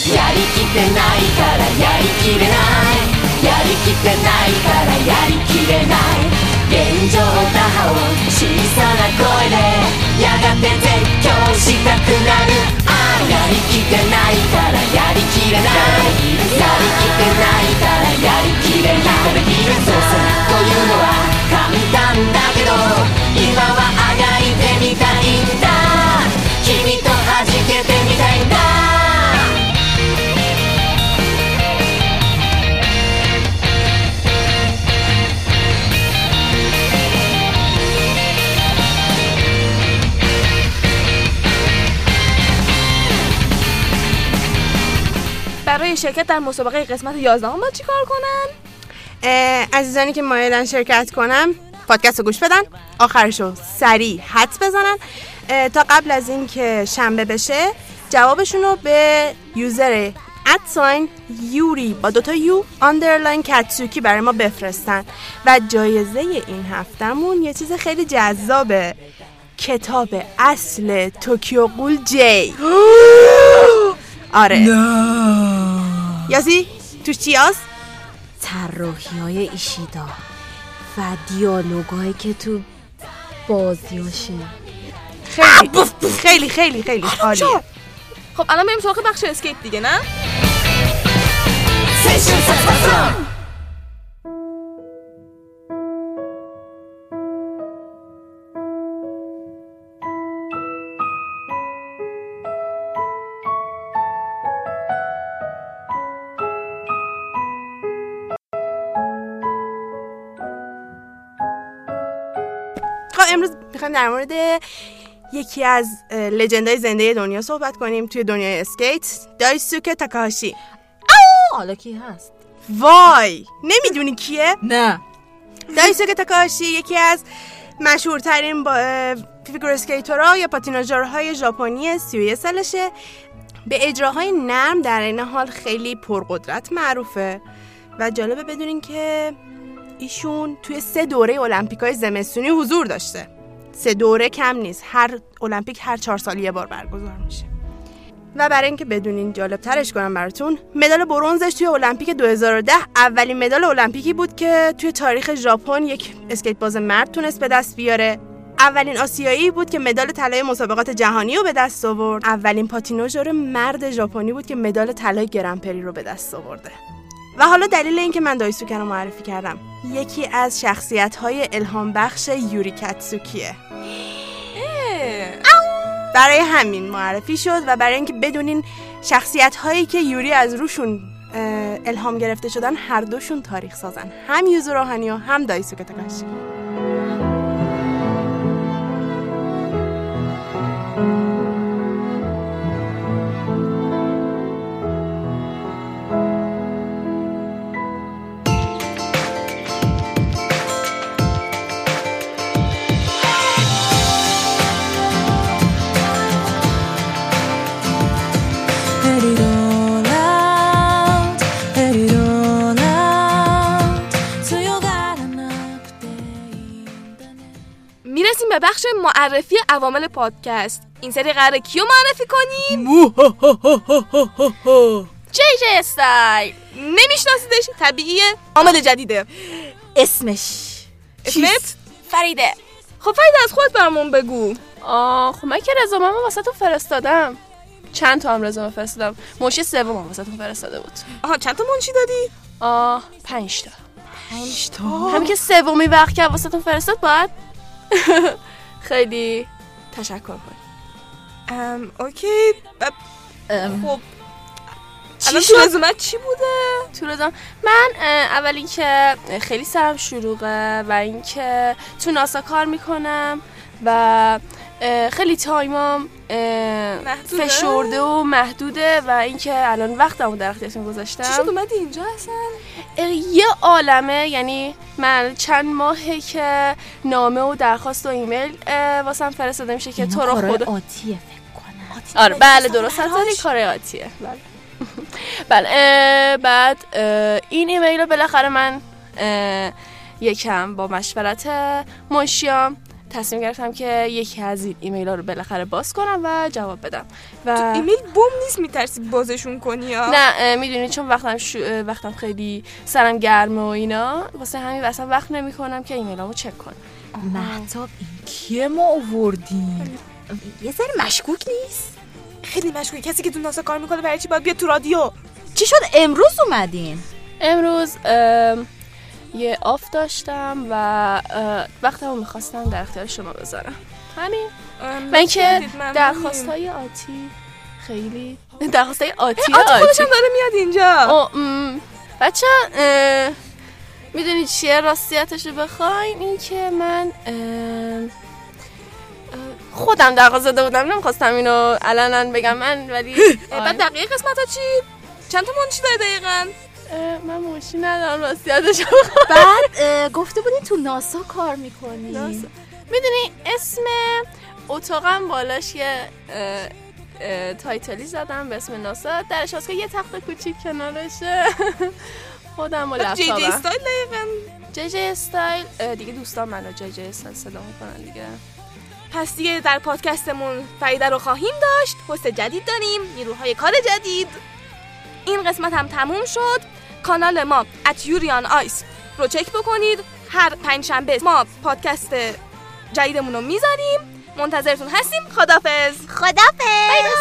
やりきってない。からやりきれない。やりきってない。からやりきれない。現状打破を小さな声でやがて絶叫したくなるああやりきってないからやりきれない。やりきってない。からやりきれない。そうさというのは簡単だけど今はあがいてみたい。んだ君と弾けてみたい。んだ برای شرکت در مسابقه قسمت 11 هم باید چی کار کنن؟ عزیزانی که مایلن شرکت کنم پادکست رو گوش بدن. آخرشو سریع حدس بزنن. تا قبل از اینکه شنبه بشه جوابشون رو به user at sign یوری با دوتا U underline کتسوکی برای ما بفرستن. و جایزه این هفتهمون یه چیز خیلی جذابه. کتاب اصل توکیو غول جی. آره. یاسی توش چی هست؟ طراحی های ایشیدا و دیالوگایی که تو بازیاشه خیلی. خیلی خیلی خیلی. عالیه. خب الان بریم سراغ بخش اسکیت دیگه نه؟ می‌خوایم در مورد یکی از اه، legend های زنده دنیا صحبت کنیم توی دنیای اسکیت. دایسوکه تاکاهاشی. حالا کی هست؟ وای! نمی‌دونی کیه؟ نه. دایسوکه تاکاهاشی یکی از مشهورترین با figure skater ها یا پاتیناژورهای ژاپنی 31 سالشه. به اجراهای نرم در عین حال خیلی پرقدرت معروفه. و جالبه بدونین که ایشون توی سه دوره المپیکای زمستونی حضور داشته. سه دوره کم نیست. هر المپیک هر چهار سال یه بار برگزار میشه. و برای اینکه بدونین جالب ترش کنم براتون مدال برونزش توی المپیک 2010 اولین مدال المپیکی بود که توی تاریخ ژاپن یک اسکیت باز مرد تونست به دست بیاره. اولین آسیایی بود که مدال طلای مسابقات جهانی رو به دست آورد. اولین پاتیناژور مرد ژاپنی بود که مدال طلای گرنپری رو به دست آورده. و حالا دلیل اینکه من دایسوکه رو معرفی کردم یکی از شخصیت های الهام بخش یوری کاتسوکیه. برای همین معرفی شد و برای اینکه بدونین شخصیت هایی که یوری از روشون الهام گرفته شدن هر دوشون تاریخ سازن هم یوزو روحانی و هم دایسوکه تاکاشی می‌رسیم به بخش معرفی عوامل پادکست. این سری قراره کیو معرفی کنیم؟ جی جی استایل نمیشناسیدش؟ طبیعیه. عامل جدیده. اسمش. اسمت؟ فریده. خب فریده از خودت برامون بگو. آه خب من که رزومه واسه تو فرستادم. چند تا هم رزومه فرستادم. منشی سوم واسه تو فرستاده بود. آها چند تا منشی دادی؟ آه پنج تا. پنج تا. همین که سومی وقت که واسه تو فرستاد باید خیلی تشکر کنی ام okay. ب- ام، خب چی الان شد؟ تو رزومت چی بوده؟ تو رزومه من اول اینکه خیلی سرم شلوغه و اینکه تو ناسا کار می‌کنم و خیلی time ام محدوده؟ فشرده و محدوده و اینکه الان وقتمو در اختیارتون چی گذاشتم شد؟ اومدی اینجا اصلا؟ یه عالمه یعنی من چند ماهه که نامه و درخواست و ایمیل واسم فرستاده میشه که تو رو خدا آتیه فکر کنم. آره بله درست. هست کار آتیه. بله. بله اه، بعد اه، این ایمیل رو بالاخره من یکم با مشورت منشیام تصمیم گرفتم که یکی از این ایمیل ها رو بالاخره باز کنم و جواب بدم. و تو ایمیل بوم نیست میترسی بازشون کنی یا؟ نه می‌دونی چون وقتم شو... وقتم خیلی سرم گرمه و اینا واسه همین اصلا وقت نمی کنم که ایمیلامو چک کنم. مهتاب این کیه ما آوردیم یه سری مشکوک نیست؟ خیلی مشکوکی کسی که تو ناسا کار می‌کنه برای چی باید بیاد تو رادیو؟ چی شد؟ امروز اومدین؟ امروز ام، یه off داشتم و وقتمو می‌خواستم در اختیار شما بذارم. همین. اینکه خیلی ممنونیم. درخواست های آتی خیلی درخواست های آتی آتی. هم داره میاد اینجا. بچه می‌دونی چیه راستیتش رو بخواین؟ این که من خودم درخواست داده بودم نمی‌خواستم اینو علنا بگم من ولی بعد دقیقه قسمت ها چی؟ چند تا منشی داری دقیقا؟ من موشی ندارم راستیتش بعد گفته بودین تو ناسا کار می‌کنی. می‌دونی اسم اتاقم بالاش یه اه، اه، title ی زدم به اسم ناسا. درش هست که یه تخت کوچیک کنارشه. خودم و JJ لپتاپم. style JJ style. دیگه دوستان منو JJ style صدا می‌کنن دیگه. پس دیگه در پادکستمون فریده رو خواهیم داشت. پست جدید داریم. نیروهای کار جدید. این قسمت هم تموم شد. کانال ما at یوریان آیس رو چک بکنید. هر پنج شنبه ما پادکست جدیدمون رو می‌ذاریم. منتظرتون هستیم. خدافز خدافظ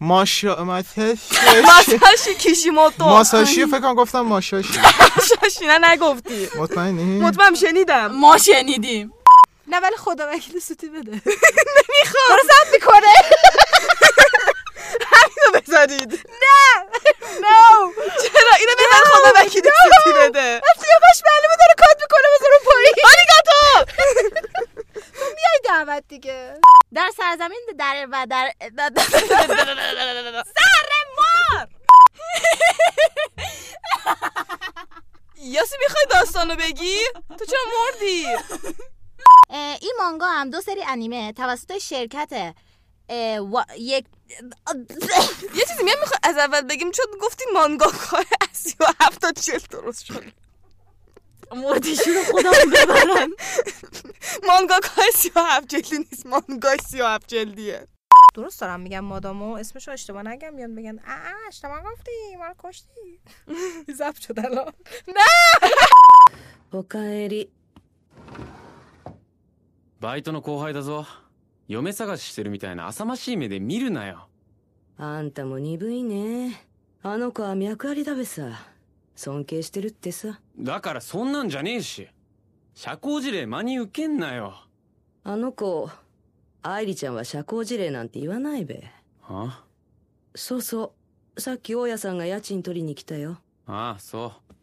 ماشا ماساشی کیشیموتو. ماساشی فکر کنم گفتم ماشاشی شاشی نه نگفتی. مطمئنی؟ مطمئن شنیدم. ما شنیدیم. نه ولی خدا وکیل سوتی بده. نمی‌خوام. زب می‌کنه. همینو بذارید. نه. نه چرا؟ اینو بذار خدا وکیلی سوتی بده. سیاوش معلومه داره کات می‌کنه بذارم پایین. آریگاتو میای دعوت دیگه. در سرزمین در و در یاسی می‌خوای داستانو بگی؟ تو چرا مردی؟ این مانگا هم دو سری انیمه توسط شرکت یک یه چیزی میگم می‌خوای از اول بگیم چون گفتی مانگا کار از و هفتاد چل درست شد. مردیشون خدا ببرن. مانگا کار سی و هفت جلدی نیست. مانگا سی و هفت جلدیه. درست دارم میگم مادامو. اسمشو اشتباه نگم. بیان بگن اه اشتباه گفتی ما رو کشتی. زب شد الان. نه! バイトの後輩だぞ嫁探ししてるみたいな浅ましい目で見るなよあんたも鈍いねあの子は脈ありだべさ尊敬してるってさだからそんなんじゃねえし社交辞令真に受けんなよ。あの子、愛梨ちゃんは社交辞令なんて言わないべ。あ？そうそう。さっき大家さんが家賃取りに来たよ。ああ、そう。